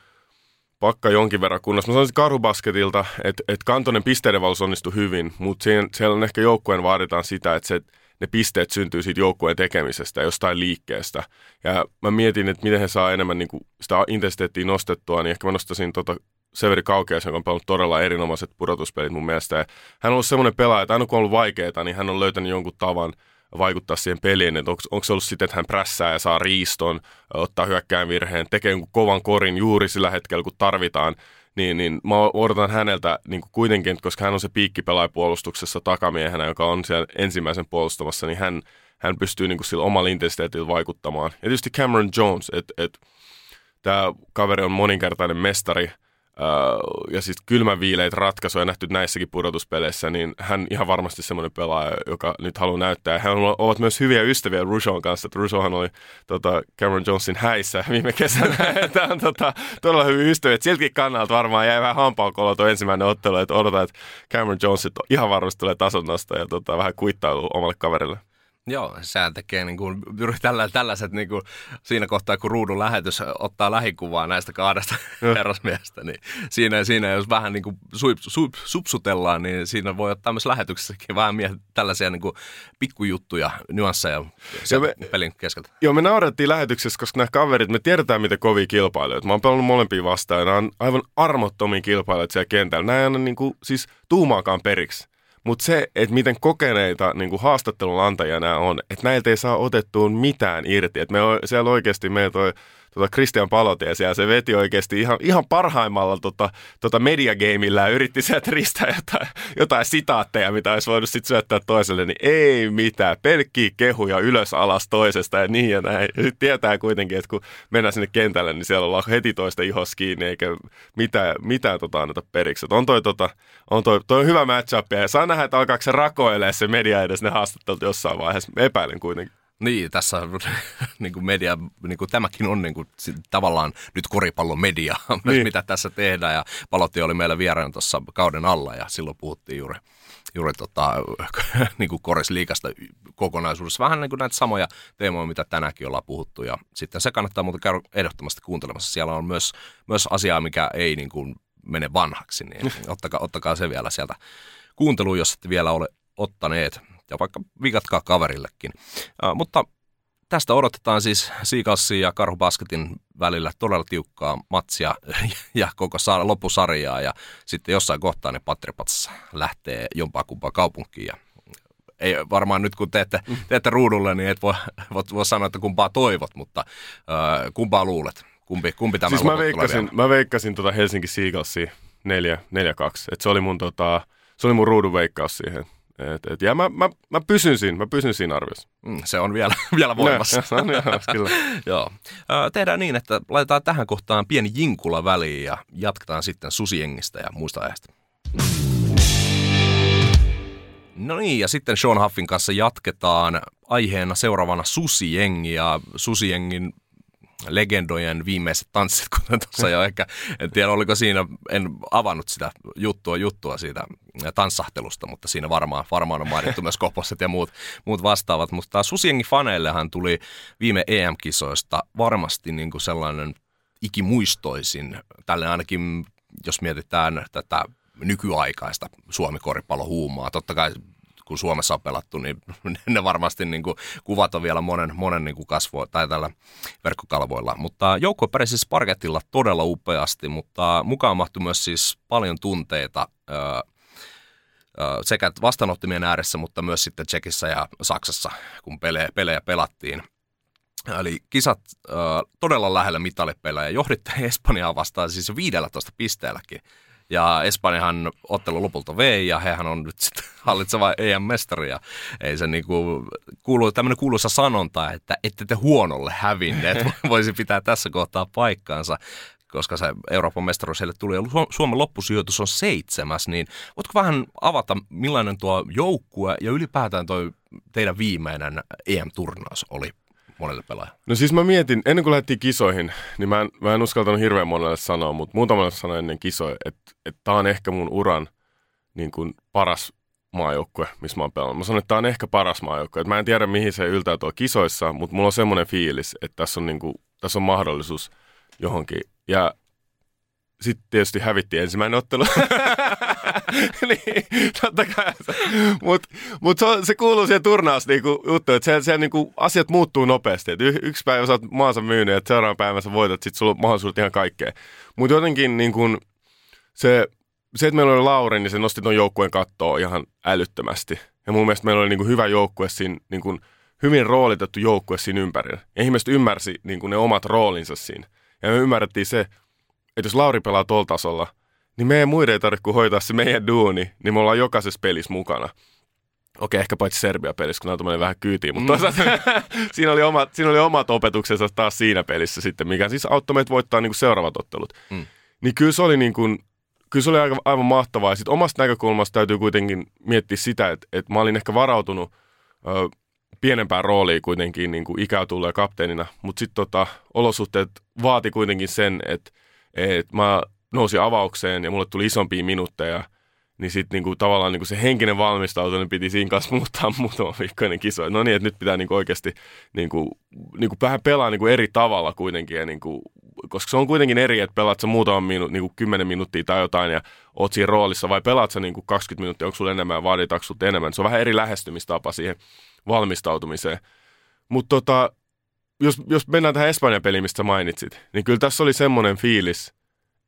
pakka jonkin verran kunnossa. Mä sanoisin Karhubasketilta, että et Kantonen pisteiden valus onnistui hyvin, mutta siellä, on ehkä joukkueen vaaditaan sitä, että se, ne pisteet syntyy siitä joukkueen tekemisestä, jostain liikkeestä. Ja mä mietin, että miten he saa enemmän niin sitä intensiteettiä nostettua, niin ehkä mä nostasin tota Severi Kaukeas, joka on pelannut todella erinomaiset pudotuspelit mun mielestä. Ja hän on ollut semmoinen pelaaja, että aina kun on ollut vaikeaa, niin hän on löytänyt jonkun tavan vaikuttaa siihen peliin, että onko se ollut sitten, että hän prässää ja saa riiston, ottaa hyökkään virheen, tekee kovan korin juuri sillä hetkellä, kun tarvitaan, niin, niin mä odotan häneltä niin kuin kuitenkin, koska hän on se piikkipelaaja puolustuksessa takamiehenä, joka on siellä ensimmäisen puolustamassa, niin hän, hän pystyy niin kuin sillä omalla intensiteetillä vaikuttamaan. Ja tietysti Cameron Jones, että et, tämä kaveri on moninkertainen mestari – ja siis kylmäviileitä ratkaisuja nähty näissäkin pudotuspeleissä, niin hän ihan varmasti semmoinen pelaaja, joka nyt haluaa näyttää. Hän ovat myös hyviä ystäviä Rushon kanssa. Että Rushohan oli tota, Cameron Jonesin häissä viime kesänä. Tämä on tota, todella hyviä ystäviä. Siltäkin kannalta varmaan jäi vähän hampaankolo tuo ensimmäinen ottelu, että odotan, että Cameron Jones ihan varmasti tulee tason ja tota, vähän kuittailu omalle kaverille. Joo, sehän tekee niin kuin, tällä, tällaiset niin kuin, siinä kohtaa, kun ruudun lähetys ottaa lähikuvaa näistä kahdesta herrasmiestä, niin siinä, siinä jos vähän niin kuin suip, suip, supsutellaan, niin siinä voi ottaa myös lähetyksessäkin vähän mie- tällaisia niin kuin, pikkujuttuja, nyansseja me, pelin keskeltä. Joo, me naurettiin lähetyksessä, koska nämä kaverit, me tiedetään, miten kovia kilpailijoita. Mä oon pelannut molempia vastaan ja nämä on aivan armottomia kilpailijoita siellä kentällä. Nämä ei aina niin kuin, siis tuumaakaan periksi. Mutta se, että miten kokeneita niin kuin haastattelun antajia nämä on, että näiltä ei saa otettua mitään irti. Että me siellä oikeasti meillä toi tota Christian Palotie siellä, se veti oikeasti ihan, ihan parhaimmalla tota, tota mediagameillä ja yritti sieltä ristää jotain, jotain sitaatteja, mitä olisi voinut sitten syöttää toiselle, niin ei mitään, pelkkiä kehuja ylös alas toisesta ja niin ja näin. Ja sitten tietää kuitenkin, että kun mennään sinne kentälle, niin siellä ollaan heti toista ihos kiinni, eikä mitään, mitään tota anneta periksi. Et on toi, tota, on toi, toi on hyvä matchup ja saa nähdä, että alkaako se rakoilee se media edes ne haastattelut jossain vaiheessa. Epäilen kuitenkin. Niin, tässä niin kuin media, niin kuin tämäkin on niin kuin, tavallaan nyt koripallomedia, niin. mitä tässä tehdään. Ja Palotti oli meillä vieraana tuossa kauden alla ja silloin puhuttiin juuri, juuri tota, niin kuin korisliikasta kokonaisuudessa. Vähän niin kuin näitä samoja teemoja, mitä tänäänkin ollaan puhuttu. Ja sitten se kannattaa muuten käydä ehdottomasti kuuntelemassa. Siellä on myös, myös asiaa, mikä ei niin kuin mene vanhaksi, niin ottakaa, ottakaa se vielä sieltä kuunteluun, jos ette vielä ole ottaneet ja vaikka vikatkaa kaverillekin. Uh, mutta tästä odotetaan siis Siikalsin ja Karhu Basketin välillä todella tiukkaa matsia ja koko sa- loppusarjaa. Ja sitten jossain kohtaa ne Patripats lähtee jompaa kumpaa kaupunkiin. Ja ei varmaan nyt kun teette, mm. teette ruudulle, niin et voi, voi, voi sanoa, että kumpaa toivot, mutta uh, kumpaa luulet? Kumpi, kumpi tämä siis mä veikkasin, mä veikkasin tota Helsinki Seagalsia 4-2. Et se oli mun, tota, se oli mun ruudun veikkaus siihen. Et, et, ja mä, mä, mä, pysyn siinä, mä pysyn siinä arviossa. Mm, se on vielä, vielä voimassa. No, on, joo, kyllä. joo. Tehdään niin, että laitetaan tähän kohtaan pieni jinkula väliin ja jatketaan sitten susiengistä ja muista ajasta. No niin, ja sitten Sean Huffin kanssa jatketaan aiheena seuraavana susijengi ja susijengin legendojen viimeiset tanssit, kuten tuossa jo ehkä, en tiedä oliko siinä, en avannut sitä juttua, juttua siitä tanssahtelusta, mutta siinä varmaan, varmaan on mainittu myös koposet ja muut, muut vastaavat. Mutta Susiengi faneillehan tuli viime EM-kisoista varmasti niin kuin sellainen ikimuistoisin, tälle ainakin jos mietitään tätä nykyaikaista Suomi-koripallohuumaa. Totta kai kun Suomessa on pelattu, niin ne varmasti niin kuin, kuvat on vielä monen, monen niin kuin kasvo, tai tällä verkkokalvoilla. Mutta joukko pärjäsi siis parketilla todella upeasti, mutta mukaan mahtui myös siis paljon tunteita öö, sekä vastaanottimien ääressä, mutta myös sitten Tsekissä ja Saksassa, kun pelejä, pelejä pelattiin. Eli kisat äh, todella lähellä mitalipelejä. Johditte Espanjaa vastaan siis jo 15 pisteelläkin. Ja Espanjahan ottelu lopulta vei ja hehän on nyt sitten hallitseva EM-mestari. Ja ei se niinku, kuulu, tämmöinen kuuluisa sanonta, että ette te huonolle hävinneet, voisi pitää tässä kohtaa paikkaansa koska se Euroopan mestaruus heille tuli ja Suomen loppusijoitus on seitsemäs, niin voitko vähän avata, millainen tuo joukkue ja ylipäätään tuo teidän viimeinen EM-turnaus oli monelle pelaajalle? No siis mä mietin, ennen kuin lähdettiin kisoihin, niin mä en, mä en uskaltanut hirveän monelle sanoa, mutta muutamalle sanoa ennen kisoja, että, että tää on ehkä mun uran niin kuin paras maajoukkue, missä mä oon pelannut. Mä sanon, että tää on ehkä paras maajoukkue. Mä en tiedä, mihin se yltää tuo kisoissa, mutta mulla on semmoinen fiilis, että tässä on, niin kuin, tässä on mahdollisuus johonkin. Ja sitten tietysti hävittiin ensimmäinen ottelu. niin, totta kai. Mutta mut se, se, kuuluu siihen turnaus niinku, juttuun, että siellä, siellä niinku, asiat muuttuu nopeasti. Et y, yksi päivä sä oot maansa myynyt, että seuraavan päivän sä voitat, sit sulla on mahdollisuudet ihan kaikkea. Mutta jotenkin niinku, se, se, että meillä oli Lauri, niin se nosti tuon joukkueen kattoa ihan älyttömästi. Ja mun mielestä meillä oli niinku hyvä joukkue siinä, niinku, hyvin roolitettu joukkue siinä ympärillä. Ja ihmiset ymmärsi niinku, ne omat roolinsa siinä. Ja me ymmärrettiin se, että jos Lauri pelaa tuolla tasolla, niin meidän muiden ei tarvitse hoitaa se meidän duuni, niin me ollaan jokaisessa pelissä mukana. Okei, ehkä paitsi Serbia-pelissä, kun nämä vähän kyytiin, mutta mm. siinä, oli omat, siinä oli omat opetuksensa taas siinä pelissä sitten, mikä siis auttoi meitä voittaa niin kuin seuraavat ottelut. Mm. Niin kyllä se oli, niin kuin, kyllä se oli aivan, aivan mahtavaa. Ja sitten omasta näkökulmasta täytyy kuitenkin miettiä sitä, että, että mä olin ehkä varautunut ö, pienempään rooliin kuitenkin niin kuin ikää tulee kapteenina, mutta sitten tota, olosuhteet vaati kuitenkin sen, että, että mä nousin avaukseen ja mulle tuli isompia minuutteja, niin sitten niinku, tavallaan niinku se henkinen valmistautuminen piti siinä kanssa muuttaa muutama viikkoinen kiso. No niin, että nyt pitää niinku oikeasti niinku, niinku vähän pelaa niinku eri tavalla kuitenkin, ja niinku, koska se on kuitenkin eri, että pelaat sä muutaman minu, niinku 10 minuuttia tai jotain ja oot siinä roolissa, vai pelaat sä niinku 20 minuuttia, onko sulla enemmän ja vaaditaanko enemmän. Se on vähän eri lähestymistapa siihen valmistautumiseen. Mutta tota, jos, jos mennään tähän Espanjan peliin, mistä mainitsit, niin kyllä tässä oli semmoinen fiilis,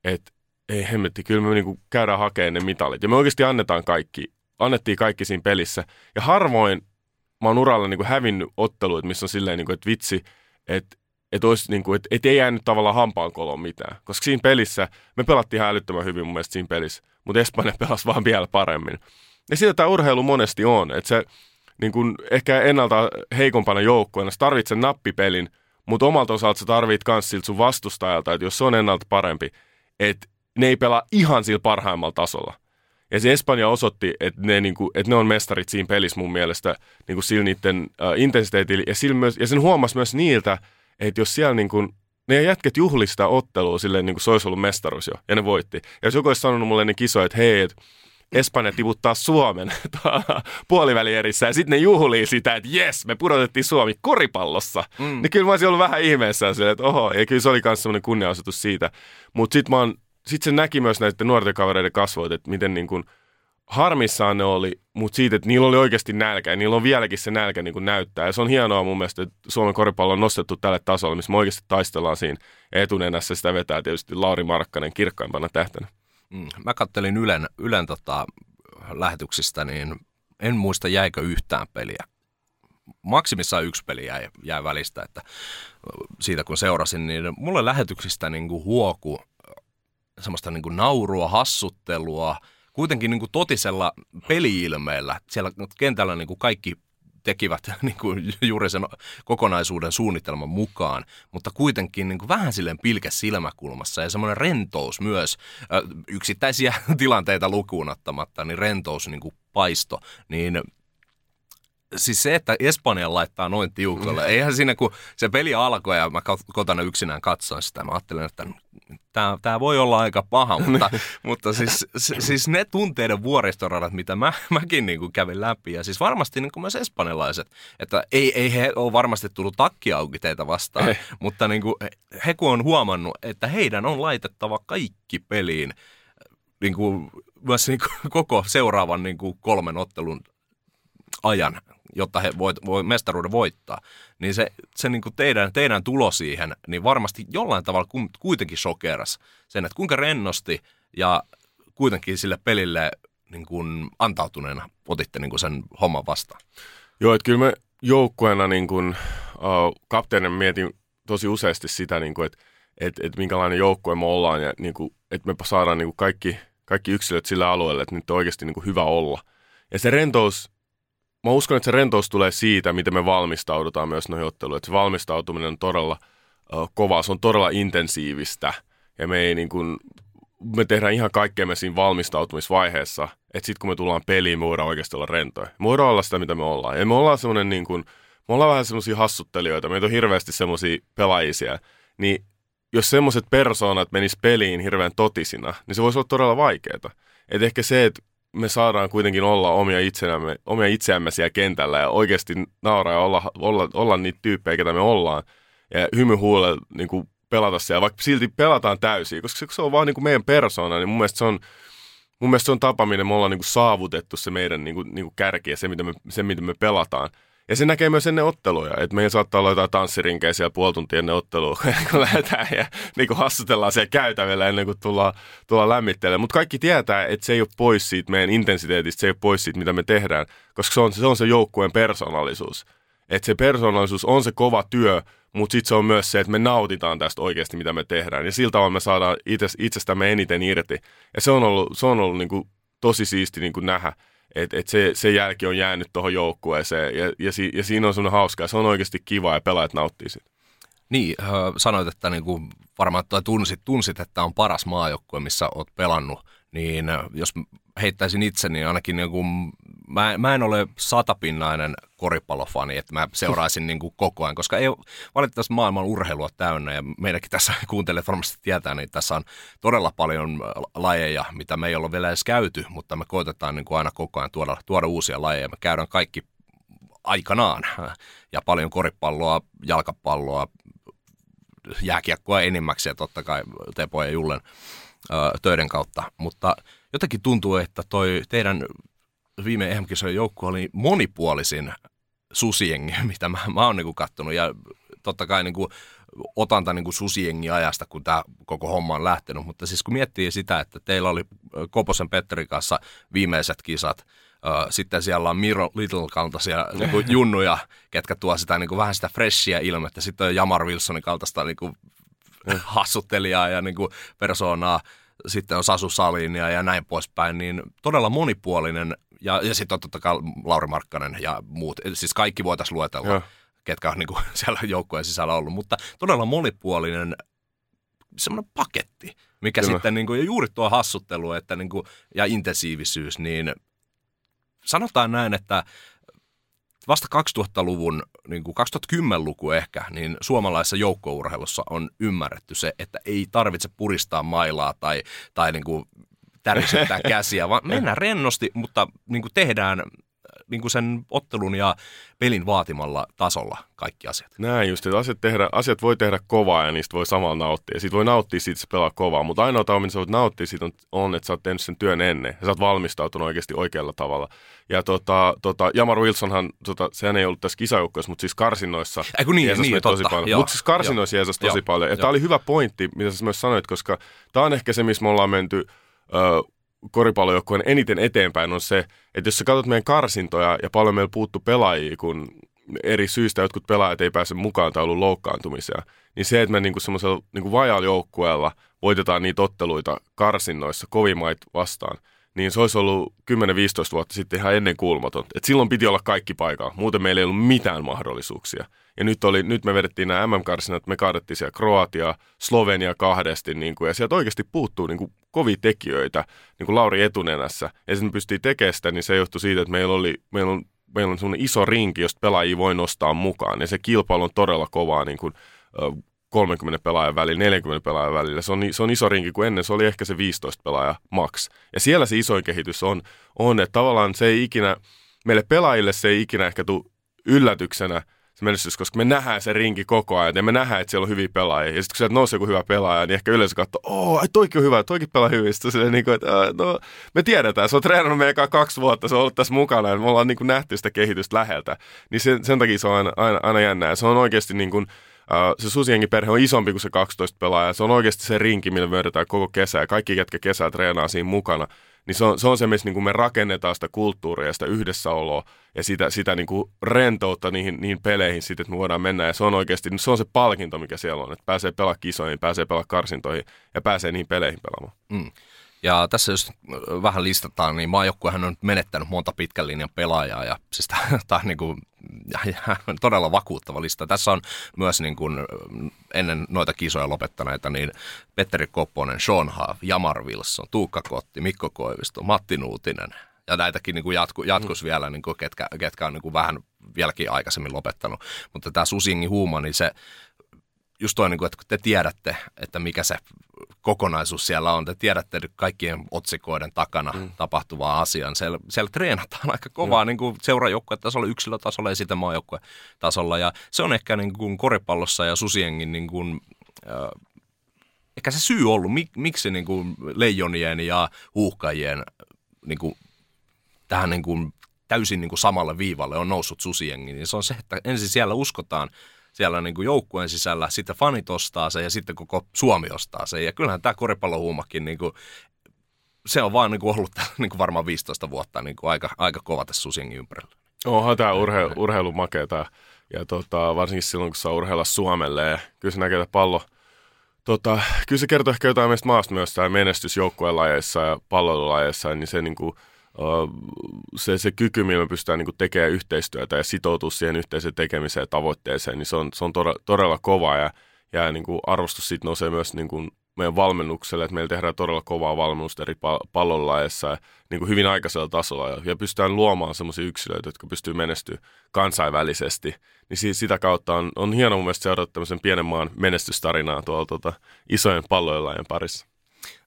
että ei hemmetti, kyllä me niinku käydään hakemaan ne mitalit. Ja me oikeasti annetaan kaikki, annettiin kaikki siinä pelissä. Ja harvoin mä oon uralla niinku hävinnyt otteluita, missä on silleen, niinku, että vitsi, että et, niinku, et, et ei jäänyt tavallaan hampaankoloon mitään. Koska siinä pelissä, me pelattiin ihan älyttömän hyvin mun mielestä siinä pelissä, mutta Espanja pelasi vaan vielä paremmin. Ja sitä tämä urheilu monesti on, että se niin kun ehkä ennalta heikompana joukkueena, sä tarvitset nappipelin, mutta omalta osalta sä tarvit myös siltä sun vastustajalta, että jos se on ennalta parempi, että ne ei pelaa ihan sillä parhaimmalla tasolla. Ja se Espanja osoitti, että ne, niin kuin, että ne on mestarit siinä pelissä mun mielestä niin kuin sillä niiden uh, intensiteetillä. Ja, sillä myös, ja sen huomasi myös niiltä, että jos siellä niin kuin, ne jätket juhlistaa ottelua silleen niin kuin se olisi ollut mestaruus jo, ja ne voitti. Ja jos joku olisi sanonut mulle ne kisoja, että hei, että Espanja tiputtaa Suomen puolivälierissä ja sitten ne juhlii sitä, että jes, me pudotettiin Suomi koripallossa. Mm. Niin kyllä mä olisin ollut vähän ihmeessä silleen, että oho, ja kyllä se oli myös semmoinen kunnianosoitus siitä. Mutta sitten mä oon sitten se näki myös näiden nuorten kavereiden kasvoit, että miten niin kuin harmissaan ne oli, mutta siitä, että niillä oli oikeasti nälkä ja niillä on vieläkin se nälkä niin kuin näyttää. Ja se on hienoa mun mielestä, että Suomen koripallo on nostettu tälle tasolle, missä me oikeasti taistellaan siinä etunenässä. Sitä vetää tietysti Lauri Markkanen kirkkaimpana tähtänä. Mm, mä kattelin Ylen, Ylen tota, lähetyksistä, niin en muista jäikö yhtään peliä. Maksimissaan yksi peli jäi, jäi välistä, että siitä kun seurasin, niin mulle lähetyksistä niin kuin huoku semmoista niin kuin naurua, hassuttelua, kuitenkin niin kuin totisella peliilmeellä. Siellä kentällä niin kuin kaikki tekivät niin kuin juuri sen kokonaisuuden suunnitelman mukaan, mutta kuitenkin niin kuin vähän silleen pilke silmäkulmassa ja semmoinen rentous myös, yksittäisiä tilanteita lukuun ottamatta, niin rentous niin kuin paisto, niin siis se, että Espanja laittaa noin tiukalle, eihän siinä kun se peli alkoi ja mä kotona yksinään katsoin sitä, mä ajattelin, että tämä, tämä voi olla aika paha, mutta, mutta siis, siis ne tunteiden vuoristoradat, mitä mä, mäkin niin kuin kävin läpi, ja siis varmasti niin kuin myös espanjalaiset, että ei, ei he ole varmasti tullut takki auki teitä vastaan, ei. mutta niin kuin he kun on huomannut, että heidän on laitettava kaikki peliin niin kuin, myös niin kuin koko seuraavan niin kuin kolmen ottelun ajan jotta he voit, voi mestaruuden voittaa, niin se, se niin kuin teidän, teidän tulo siihen, niin varmasti jollain tavalla kuitenkin shokeras sen, että kuinka rennosti ja kuitenkin sille pelille niin kuin antautuneena otitte niin kuin sen homman vastaan. Joo, että kyllä me joukkueena niin kuin, uh, kapteenin mietin tosi useasti sitä, niin kuin, että että että minkälainen joukkue me ollaan ja niin kuin, että me saadaan niin kuin kaikki, kaikki yksilöt sillä alueella, että nyt on oikeasti niin kuin hyvä olla. Ja se rentous mä uskon, että se rentous tulee siitä, miten me valmistaudutaan myös noihin otteluihin. Että se valmistautuminen on todella uh, kovaa, se on todella intensiivistä. Ja me ei niin kuin, me tehdään ihan kaikkea siinä valmistautumisvaiheessa, että sitten kun me tullaan peliin, me voidaan oikeasti olla rentoja. Me voidaan olla sitä, mitä me ollaan. Ja me ollaan semmoinen niin kuin, me ollaan vähän semmoisia hassuttelijoita, meitä on hirveästi semmoisia pelaajisia. Niin jos semmoiset persoonat menis peliin hirveän totisina, niin se voisi olla todella vaikeaa. Et ehkä se, että me saadaan kuitenkin olla omia itseämme, omia itseämme siellä kentällä ja oikeasti nauraa ja olla, olla, olla niitä tyyppejä, ketä me ollaan. Ja hymyhuulella niin kuin pelata siellä, vaikka silti pelataan täysin, koska se on vaan niin kuin meidän persona, niin mun mielestä se on, mun mielestä se on tapa, millä me ollaan niin kuin saavutettu se meidän niin kuin, niin kuin kärki ja se, mitä me, se, mitä me pelataan. Ja se näkee myös ennen otteluja, että meillä saattaa olla jotain tanssirinkejä siellä puoli tuntia ennen ottelua, kun lähdetään ja niin kuin hassutellaan siellä käytävillä ennen kuin tullaan, tullaan lämmittelemään. Mutta kaikki tietää, että se ei ole pois siitä meidän intensiteetistä, se ei ole pois siitä, mitä me tehdään, koska se on se, on se joukkueen persoonallisuus. Että se persoonallisuus on se kova työ, mutta sitten se on myös se, että me nautitaan tästä oikeasti, mitä me tehdään. Ja siltä tavalla me saadaan itse, itsestämme eniten irti. Ja se on ollut, se on ollut niin kuin tosi siisti niin kuin nähdä, että et se, se jälki on jäänyt tuohon joukkueeseen. Ja, ja, si, ja siinä on semmoinen hauska ja se on oikeasti kiva ja pelaajat nauttii siitä. Niin, äh, sanoit, että niin kuin varmaan tai tunsit, tunsit, että on paras maajoukkue, missä olet pelannut, niin jos heittäisin itse, niin ainakin niin kuin, mä, mä en ole satapinnainen koripallofani, että mä seuraisin niin kuin koko ajan, koska ei valitettavasti maailman urheilua täynnä ja meidänkin tässä kuuntelijat varmasti tietää, niin tässä on todella paljon lajeja, mitä me ei ole vielä edes käyty, mutta me koitetaan niin kuin aina koko ajan tuoda, tuoda uusia lajeja. Me käydään kaikki aikanaan ja paljon koripalloa, jalkapalloa, jääkiekkoa enimmäkseen totta kai Tepo ja Jullen ö, töiden kautta, mutta jotenkin tuntuu, että toi teidän viime em joukko oli monipuolisin susiengi, mitä mä, mä oon niinku kattonut. Ja totta kai niinku, otan tämän niinku susiengi ajasta, kun tämä koko homma on lähtenyt. Mutta siis kun miettii sitä, että teillä oli Koposen Petterin kanssa viimeiset kisat, sitten siellä on Miro Little kaltaisia niin junnuja, ketkä tuo sitä niin kuin, vähän sitä freshia ilmettä. Sitten on Jamar Wilsonin kaltaista niin kuin, hassuttelijaa ja niin kuin, persoonaa sitten on Sasu Salinia ja näin poispäin, niin todella monipuolinen. Ja, ja sitten on totta kai Lauri Markkanen ja muut. Siis kaikki voitaisiin luetella, ja. ketkä on niin kuin siellä joukkojen sisällä ollut. Mutta todella monipuolinen semmoinen paketti, mikä Kyllä. sitten niin kuin, ja juuri tuo hassuttelu että niin kuin, ja intensiivisyys, niin sanotaan näin, että vasta 2000-luvun, niin kuin 2010-luku ehkä, niin suomalaisessa joukkourheilussa on ymmärretty se, että ei tarvitse puristaa mailaa tai, tai niin kuin tärisyttää käsiä, vaan mennään rennosti, mutta niin kuin tehdään niin kuin sen ottelun ja pelin vaatimalla tasolla kaikki asiat. Näin just, että asiat, tehdä, asiat voi tehdä kovaa ja niistä voi samalla nauttia. Ja siitä voi nauttia siitä, että se pelaa kovaa, mutta ainoa tapa, millä sä voit nauttia siitä on, on, että sä oot tehnyt sen työn ennen ja sä oot valmistautunut oikeasti oikealla tavalla. Ja tota, tota, Jamar Wilsonhan, tota, sehän ei ollut tässä kisajoukkoissa, mutta siis karsinnoissa Eiku niin, niin, tosi paljon. Mutta siis karsinoissa jeesas tosi paljon. Ja tämä oli hyvä pointti, mitä sä myös sanoit, koska tämä on ehkä se, missä me ollaan menty ö, koripallojoukkueen eniten eteenpäin on se, että jos sä katsot meidän karsintoja ja paljon meillä puuttu pelaajia, kun eri syistä jotkut pelaajat ei pääse mukaan tai ollut loukkaantumisia, niin se, että me niinku semmoisella niinku vajaalla joukkueella voitetaan niitä otteluita karsinnoissa kovimait vastaan, niin se olisi ollut 10-15 vuotta sitten ihan ennen kuulmaton. Et silloin piti olla kaikki paikalla, muuten meillä ei ollut mitään mahdollisuuksia. Ja nyt, oli, nyt me vedettiin nämä MM-karsinat, me kaadettiin siellä Kroatia, Slovenia kahdesti, niin kuin, ja sieltä oikeasti puuttuu niin kuin, kovia tekijöitä, niin kuin Lauri etunenässä. Ja me pystyttiin tekemään sitä, niin se johtui siitä, että meillä, oli, meillä on, meillä on semmoinen iso rinki, josta pelaajia voi nostaa mukaan. Ja se kilpailu on todella kovaa niin kuin, 30 pelaajan välillä, 40 pelaajan välillä. Se on, se on iso rinki kuin ennen, se oli ehkä se 15 pelaaja max. Ja siellä se isoin kehitys on, on että tavallaan se ei ikinä, meille pelaajille se ei ikinä ehkä tule yllätyksenä – se menestys, koska me nähdään se rinki koko ajan ja me nähdään, että siellä on hyviä pelaajia. Ja sitten kun sieltä nousee joku hyvä pelaaja, niin ehkä yleensä katsoo, oh, ai toikin on hyvä, toikin pelaa hyvin. Sitten niin kuin, että, no, me tiedetään, se on treenannut meidän kaksi vuotta, se on ollut tässä mukana ja me ollaan niin kuin nähty sitä kehitystä läheltä. Niin sen, sen takia se on aina, aina, aina jännää. Se on oikeasti niin kuin, se Susienkin perhe on isompi kuin se 12 pelaajaa. Se on oikeasti se rinki, millä me koko kesä ja kaikki, ketkä kesää treenaa siinä mukana niin se on se, on se missä niin kuin me rakennetaan sitä kulttuuria ja sitä yhdessäoloa ja sitä, sitä niin kuin rentoutta niihin, niihin peleihin sitten, että me voidaan mennä. Ja se on oikeasti, se on se palkinto, mikä siellä on, että pääsee pelaamaan kisoihin, pääsee pelaamaan karsintoihin ja pääsee niihin peleihin pelaamaan. Mm. Ja tässä jos vähän listataan, niin maajoukkuehan on menettänyt monta pitkän linjan pelaajaa ja siis tämä on niin kuin, todella vakuuttava lista. Tässä on myös niin kuin, ennen noita kisoja lopettaneita, niin Petteri Kopponen, Sean Haaf, Jamar Wilson, Tuukka Kotti, Mikko Koivisto, Matti Nuutinen ja näitäkin niin kuin jatku, jatkus mm. vielä, niin kuin ketkä, ketkä on niin kuin vähän vieläkin aikaisemmin lopettanut. Mutta tämä Susingi Huuma, niin se just toi, niin kuin, että kun te tiedätte, että mikä se kokonaisuus siellä on, te tiedätte kaikkien otsikoiden takana mm. tapahtuvaa asiaa, siellä, siellä treenataan aika kovaa mm. niin kuin seurajoukkuetasolla, yksilötasolla ja sitten maajoukkuetasolla. Ja se on ehkä niin kuin koripallossa ja susienkin niin kuin, äh, ehkä se syy ollut, mik, miksi niin kuin leijonien ja huuhkajien niin kuin, tähän niin kuin, täysin niin kuin samalle viivalle on noussut susiengi, niin se on se, että ensin siellä uskotaan siellä niin kuin joukkueen sisällä, sitten fanit ostaa sen ja sitten koko Suomi ostaa sen. Ja kyllähän tämä koripallohuumakin, niin kuin, se on vaan niin kuin ollut niin kuin varmaan 15 vuotta niin kuin aika, aika kova tässä susiengin ympärillä. Onhan tämä urhe, urheilu makeeta ja tota, varsinkin silloin, kun saa urheilla Suomelle. Ja kyllä se näkee, että pallo, tota, kyllä se kertoo ehkä jotain meistä maasta myös, tämä menestys joukkuelajeissa ja pallolulajeissa, niin se, niin kuin, se, se kyky, millä me pystytään niin tekemään yhteistyötä ja sitoutua siihen yhteiseen tekemiseen ja tavoitteeseen, niin se on, se on todella, todella kova ja, ja niin kuin arvostus siitä nousee myös niin kuin meidän valmennukselle, että meillä tehdään todella kovaa valmennusta eri pallonlajeissa niin kuin hyvin aikaisella tasolla ja, ja pystytään luomaan sellaisia yksilöitä, jotka pystyy menestyä kansainvälisesti. Niin sitä kautta on, on hieno mun mielestä seurata tämmöisen pienen maan menestystarinaa tuolla tuota, isojen pallojen parissa.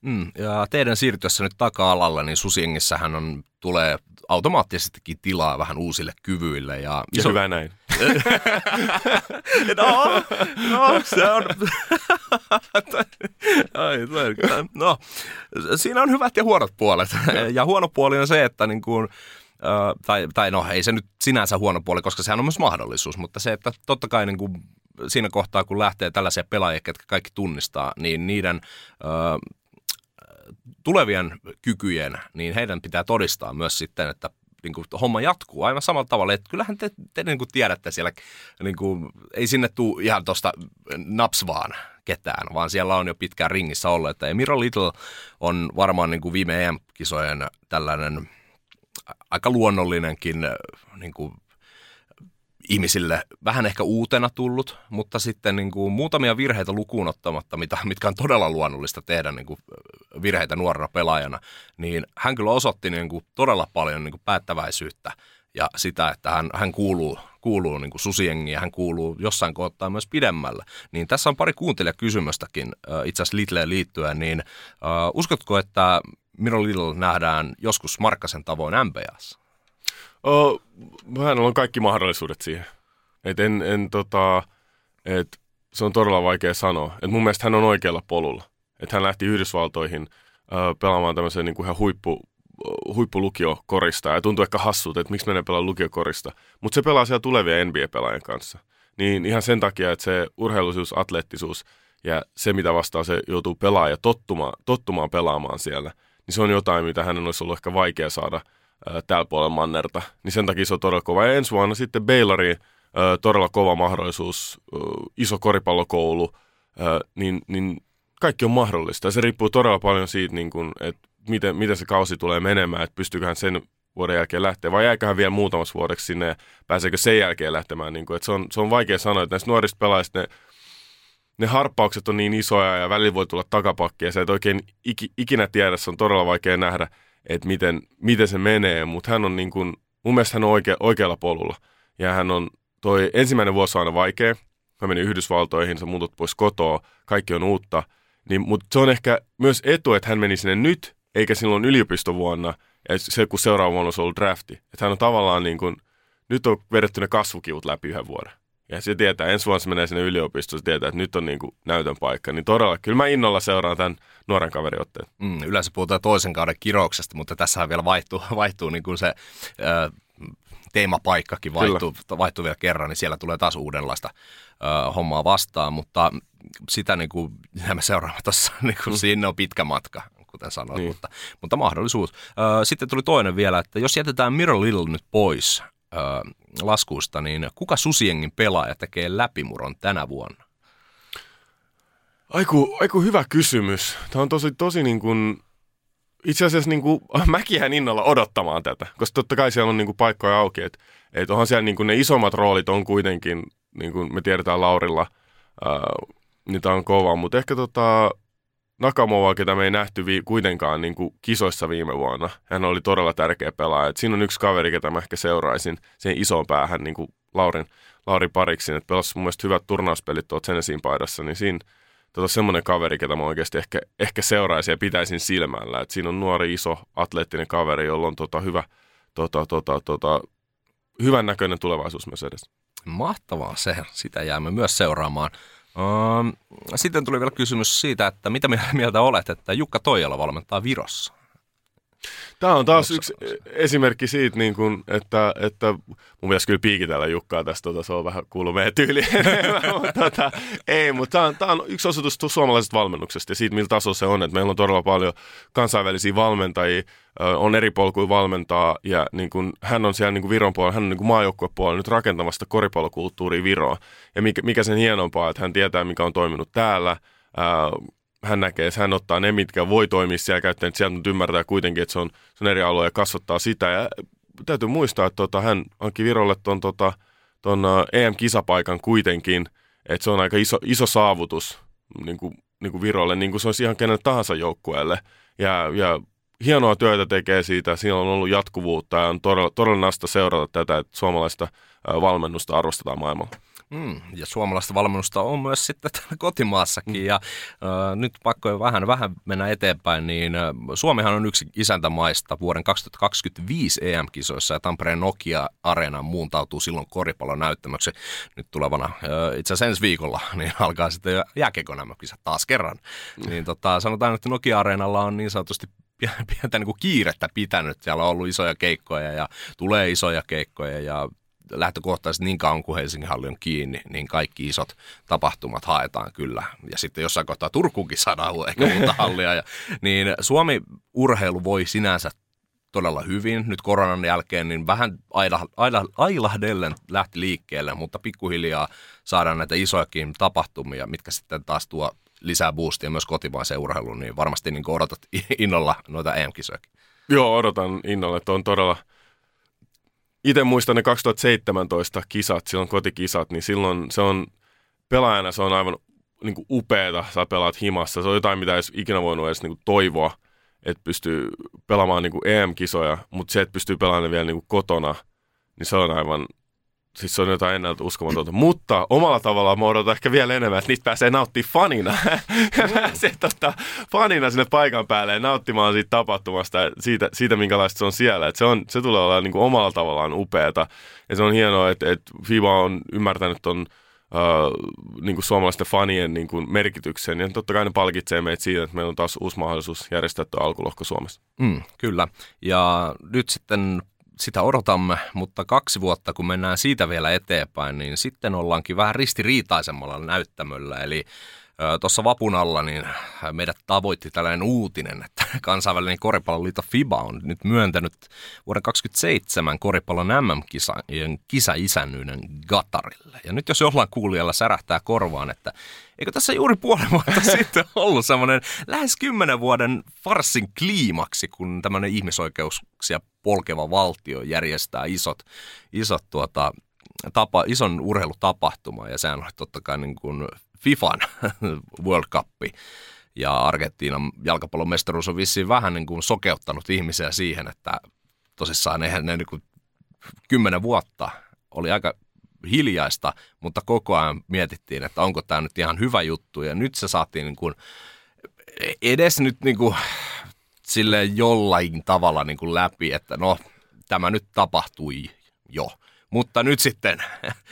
Mm, ja teidän siirtyessä nyt taka-alalle, niin Susiengissähän on, tulee automaattisestikin tilaa vähän uusille kyvyille. Ja, ja hyvä näin. no, no, se on... Ai, no, siinä on hyvät ja huonot puolet. ja huono puoli on se, että niin kuin, tai, tai no ei se nyt sinänsä huono puoli, koska sehän on myös mahdollisuus, mutta se, että totta kai niin kuin siinä kohtaa, kun lähtee tällaisia pelaajia, jotka kaikki tunnistaa, niin niiden tulevien kykyjen, niin heidän pitää todistaa myös sitten, että niin kuin, homma jatkuu aivan samalla tavalla. Että kyllähän te, te niin kuin tiedätte siellä, niin kuin, ei sinne tule ihan tuosta naps vaan ketään, vaan siellä on jo pitkään ringissä ollut. Että Miro Little on varmaan niin kuin viime EM-kisojen tällainen aika luonnollinenkin niin kuin, ihmisille vähän ehkä uutena tullut, mutta sitten niin kuin muutamia virheitä lukuun ottamatta, mitä, mitkä on todella luonnollista tehdä niin kuin virheitä nuorena pelaajana, niin hän kyllä osoitti niin kuin todella paljon niin kuin päättäväisyyttä ja sitä, että hän, hän kuuluu, kuuluu niin kuin susiengiin ja hän kuuluu jossain kohtaa myös pidemmälle. Niin tässä on pari kuuntelijakysymystäkin itse asiassa Littleen liittyen, niin uh, uskotko, että Miro Little nähdään joskus Markkasen tavoin MPAssa? Oh, hänellä on kaikki mahdollisuudet siihen. Et en, en tota, et se on todella vaikea sanoa. Et mun mielestä hän on oikealla polulla. Et hän lähti Yhdysvaltoihin ö, pelaamaan tämmöisen niin ihan huippu, huippulukiokorista. Ja tuntuu ehkä hassulta, että miksi menee pelaa lukiokorista. Mutta se pelaa siellä tulevia NBA-pelaajien kanssa. Niin ihan sen takia, että se urheiluisuus, atleettisuus ja se, mitä vastaan se joutuu pelaamaan ja tottumaan, tottumaan pelaamaan siellä, niin se on jotain, mitä hänen olisi ollut ehkä vaikea saada – täällä puolella mannerta, niin sen takia se on todella kova. Ja ensi vuonna sitten Bayloriin todella kova mahdollisuus, iso koripallokoulu, niin, niin kaikki on mahdollista. Ja se riippuu todella paljon siitä, niin kun, että miten, miten se kausi tulee menemään, että pystyyköhän sen vuoden jälkeen lähteä, vai jääköhän vielä muutamas vuodeksi sinne ja pääseekö sen jälkeen lähtemään. Niin kun, että se, on, se on vaikea sanoa, että näistä nuorista pelaajista ne, ne harppaukset on niin isoja ja välillä voi tulla takapakki ja se et oikein ikinä tiedä, se on todella vaikea nähdä että miten, miten se menee, mutta hän on niin kuin, mun mielestä hän on oikea, oikealla polulla. Ja hän on, toi ensimmäinen vuosi on aina vaikea. Mä menin Yhdysvaltoihin, sä muutut pois kotoa, kaikki on uutta. Niin, mutta se on ehkä myös etu, että hän meni sinne nyt, eikä silloin yliopistovuonna, ja se kun seuraava vuonna olisi ollut drafti. Että hän on tavallaan niin kuin, nyt on vedetty ne kasvukivut läpi yhden vuoden. Ja se tietää, ensi vuonna se menee sinne yliopistoon, se tietää, että nyt on niin kuin näytön paikka. Niin todella, kyllä mä innolla seuraan tämän nuoren kaverin otteen. Mm, yleensä puhutaan toisen kauden kirouksesta, mutta tässä vielä vaihtuu, vaihtuu niin kuin se ö, teemapaikkakin vaihtuu, vaihtuu vielä kerran, niin siellä tulee taas uudenlaista ö, hommaa vastaan, mutta sitä niin kuin, me seuraamme tuossa, niin kuin mm. sinne on pitkä matka kuten sanoit, niin. mutta, mutta mahdollisuus. Sitten tuli toinen vielä, että jos jätetään Miro Little nyt pois ö, laskuista, niin kuka Susiengin pelaaja tekee läpimuron tänä vuonna? Aiku, aiku hyvä kysymys. Tämä on tosi, tosi niin kuin, itse asiassa niin kuin, mäkin jään innolla odottamaan tätä, koska totta kai siellä on niin kuin, paikkoja auki. Että et onhan siellä niin kuin, ne isommat roolit on kuitenkin, niin kuin me tiedetään Laurilla, ää, niitä on kova, mutta ehkä tota, Nakamoa, ketä me ei nähty vi- kuitenkaan niin kuin kisoissa viime vuonna. Hän oli todella tärkeä pelaaja. Et siinä on yksi kaveri, ketä mä ehkä seuraisin siihen isoon päähän niin kuin Laurin, Laurin pariksin. Että pelasi mun mielestä hyvät turnauspelit tuot Senesin paidassa, niin siinä tota, semmoinen kaveri, ketä mä oikeasti ehkä, ehkä seuraisin ja pitäisin silmällä. Et siinä on nuori, iso, atleettinen kaveri, jolla on tota, hyvä, tota, tota, tota, hyvän näköinen tulevaisuus myös edessä. Mahtavaa se, sitä jäämme myös seuraamaan sitten tuli vielä kysymys siitä, että mitä mieltä olet, että Jukka Toijala valmentaa Virossa? Tämä on taas yksi esimerkki siitä, niin kuin, että, että mun pitäisi kyllä piikitellä Jukkaa tästä, tota, se on vähän kuulu meidän tyyliin. tota, ei, mutta tämä on, tämä on yksi osoitus suomalaisesta valmennuksesta ja siitä, millä tasolla se on. Että meillä on todella paljon kansainvälisiä valmentajia, on eri polkuja valmentaa ja niin kuin, hän on siellä niin kuin Viron puolella, hän on niin kuin maajoukkuepuolella nyt rakentamasta koripallokulttuuria Viroa. Ja mikä, mikä sen hienompaa, että hän tietää, mikä on toiminut täällä, hän näkee, että hän ottaa ne, mitkä voi toimia siellä käyttäen, sieltä mutta ymmärtää kuitenkin, että se on, se on eri alue ja kasvattaa sitä. Ja täytyy muistaa, että tota, hän hankki Virolle tuon tota, ton, EM-kisapaikan kuitenkin, että se on aika iso, iso saavutus niin kuin, niin kuin Virolle, niin kuin se olisi ihan kenelle tahansa joukkueelle. Ja, ja hienoa työtä tekee siitä, siinä on ollut jatkuvuutta ja on todella, todella nasta seurata tätä, että suomalaista valmennusta arvostetaan maailmalla. Mm, ja suomalaista valmennusta on myös sitten täällä kotimaassakin. Mm. Ja äh, nyt pakko jo vähän, vähän mennä eteenpäin, niin Suomihan on yksi isäntämaista vuoden 2025 EM-kisoissa ja Tampereen Nokia-areena muuntautuu silloin koripallon näyttämöksi nyt tulevana. Äh, itse asiassa ensi viikolla niin alkaa sitten jääkiekon nämä kisat taas kerran. Mm. Niin tota, sanotaan, että Nokia-areenalla on niin sanotusti pientä niin kuin kiirettä pitänyt. Siellä on ollut isoja keikkoja ja tulee isoja keikkoja ja lähtökohtaisesti niin kauan kuin Helsingin halli on kiinni, niin kaikki isot tapahtumat haetaan kyllä. Ja sitten jossain kohtaa Turkuunkin saadaan ehkä uutta hallia. Ja, niin Suomi-urheilu voi sinänsä todella hyvin. Nyt koronan jälkeen niin vähän aila, aila, ailahdellen lähti liikkeelle, mutta pikkuhiljaa saadaan näitä isojakin tapahtumia, mitkä sitten taas tuo lisää boostia myös kotimaiseen urheiluun, niin varmasti niin odotat innolla noita EM-kisojakin. Joo, odotan innolla, että on todella – itse muistan ne 2017 kisat, silloin kotikisat, niin silloin se on pelaajana se on aivan niin kuin upeeta, sä pelaat himassa. Se on jotain, mitä ei ikinä voinut edes niin kuin toivoa, että pystyy pelaamaan niin kuin EM-kisoja, mutta se, että pystyy pelaamaan vielä niin kuin kotona, niin se on aivan Siis se on jotain ennalta uskomatonta. Mutta omalla tavallaan mä odotan ehkä vielä enemmän, että niitä pääsee nauttimaan fanina. Mm. pääsee tota, fanina sinne paikan päälle ja nauttimaan siitä tapahtumasta ja siitä, siitä minkälaista se on siellä. Et se, on, se tulee olla niin kuin omalla tavallaan upeata. Ja se on hienoa, että, että FIBA on ymmärtänyt ton Uh, niin kuin suomalaisten fanien niin kuin merkityksen. Ja totta kai ne palkitsee meitä siitä, että meillä on taas uusi mahdollisuus järjestää tuo alkulohko Suomessa. Mm, kyllä. Ja nyt sitten sitä odotamme, mutta kaksi vuotta kun mennään siitä vielä eteenpäin, niin sitten ollaankin vähän ristiriitaisemmalla näyttämöllä. Eli tuossa vapun alla niin meidät tavoitti tällainen uutinen, että kansainvälinen koripalloliitto FIBA on nyt myöntänyt vuoden 2027 koripallon MM-kisan kisa-isännyyden Gatarille. Ja nyt jos jollain kuulijalla särähtää korvaan, että eikö tässä juuri puoli vuotta sitten ollut semmoinen lähes kymmenen vuoden farsin kliimaksi, kun tämmöinen ihmisoikeuksia polkeva valtio järjestää isot, isot tuota, tapa, ison urheilutapahtuma ja sehän on totta kai niin kuin FIFAn World Cup. Ja Argentiinan jalkapallon mestaruus on vissiin vähän niin kuin sokeuttanut ihmisiä siihen, että tosissaan eihän ne niin kymmenen vuotta oli aika hiljaista, mutta koko ajan mietittiin, että onko tämä nyt ihan hyvä juttu. Ja nyt se saatiin niin kuin edes nyt niin kuin sille jollain tavalla niin kuin läpi, että no tämä nyt tapahtui jo. Mutta nyt sitten,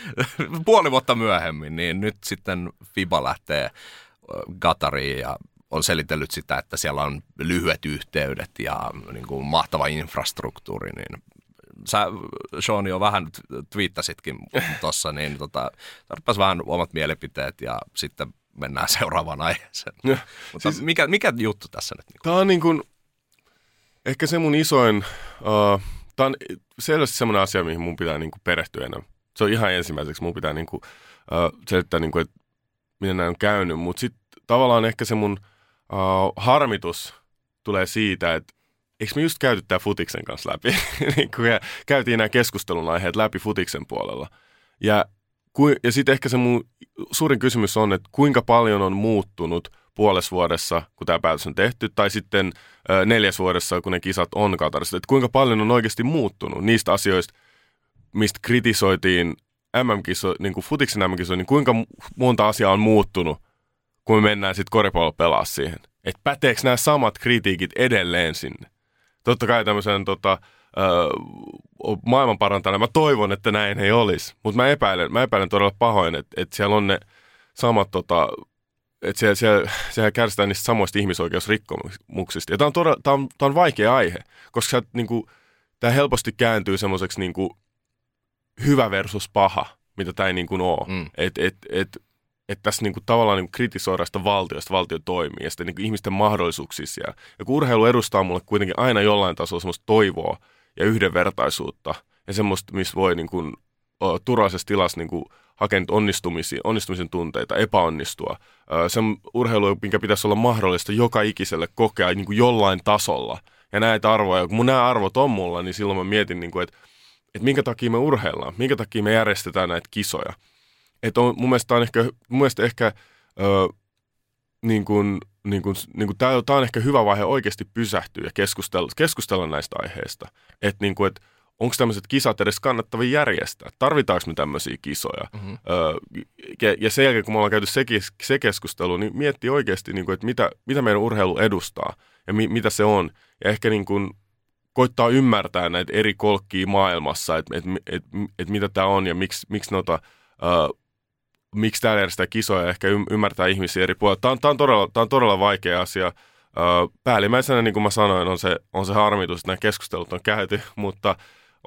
puoli vuotta myöhemmin, niin nyt sitten FIBA lähtee Qatariin ja on selitellyt sitä, että siellä on lyhyet yhteydet ja niin kuin mahtava infrastruktuuri, niin sä Sean jo vähän twiittasitkin tuossa, niin tota, vähän omat mielipiteet ja sitten mennään seuraavaan aiheeseen. Mutta siis, mikä, mikä juttu tässä nyt? Tämä on niin kuin, ehkä se mun isoin, uh, tämä on selvästi semmoinen asia, mihin mun pitää niin kuin perehtyä enemmän. Se on ihan ensimmäiseksi, mun pitää niin kuin, selittää, niin kuin, että miten näin on käynyt, mutta sitten tavallaan ehkä se mun uh, harmitus tulee siitä, että eikö me just käyty tämä Futiksen kanssa läpi, niin kun käytiin nämä keskustelun aiheet läpi Futiksen puolella. Ja, ja sitten ehkä se mun suurin kysymys on, että kuinka paljon on muuttunut puolessa vuodessa, kun tämä päätös on tehty, tai sitten neljäs vuodessa, kun ne kisat on Katarissa. Että kuinka paljon on oikeasti muuttunut niistä asioista, mistä kritisoitiin MM-kiso, niin kuin futiksen mm niin kuinka monta asiaa on muuttunut, kun me mennään sitten koripallo pelaa siihen. Että päteekö nämä samat kritiikit edelleen sinne? Totta kai tämmöisen tota, maailman parantajana, mä toivon, että näin ei olisi. Mutta mä epäilen, mä epäilen todella pahoin, että, että siellä on ne samat tota, että siellä, siellä, siellä kärsitään niistä samoista ihmisoikeusrikkomuksista. Ja tämä on, todella, tämä on, tämä on vaikea aihe, koska sä, niin kuin, tämä helposti kääntyy semmoiseksi niin kuin, hyvä versus paha, mitä tämä ei niin kuin ole. Mm. Että et, et, et tässä niin kuin, tavallaan niin kritisoidaan sitä valtiosta, valtio toimii ja sitten niin kuin, ihmisten mahdollisuuksia siellä. Ja kun urheilu edustaa mulle kuitenkin aina jollain tasolla semmoista toivoa ja yhdenvertaisuutta ja semmoista, missä voi niin kuin, turvallisessa tilassa niin hakea onnistumisia, onnistumisen tunteita, epäonnistua. Se on urheilu, minkä pitäisi olla mahdollista joka ikiselle kokea niin kuin jollain tasolla. Ja näitä arvoja, kun mun nämä arvot on mulla, niin silloin mä mietin, niin kuin, että, että minkä takia me urheillaan, minkä takia me järjestetään näitä kisoja. Että on, mun mielestä on ehkä, mun mielestä ehkä ö, niin kuin, niin kuin, niin kuin tämä on ehkä hyvä vaihe oikeasti pysähtyä ja keskustella, keskustella näistä aiheista. Että niin kuin, että onko tämmöiset kisat edes kannattavia järjestää? Tarvitaanko me tämmöisiä kisoja? Mm-hmm. Öö, ja, ja sen jälkeen, kun me ollaan käyty se, se keskustelu, niin mietti oikeasti, niin kuin, että mitä, mitä meidän urheilu edustaa ja mi, mitä se on. Ja ehkä niin kuin, koittaa ymmärtää näitä eri kolkkia maailmassa, että et, et, et, et mitä tämä on ja miksi, miksi noita... Öö, miksi täällä järjestää kisoja ja ehkä ymmärtää ihmisiä eri puolilla. Tämä on, tämä on, todella, tämä on todella vaikea asia. Päällimmäisenä, niin kuin mä sanoin, on se, on se harmitus, että nämä keskustelut on käyty, mutta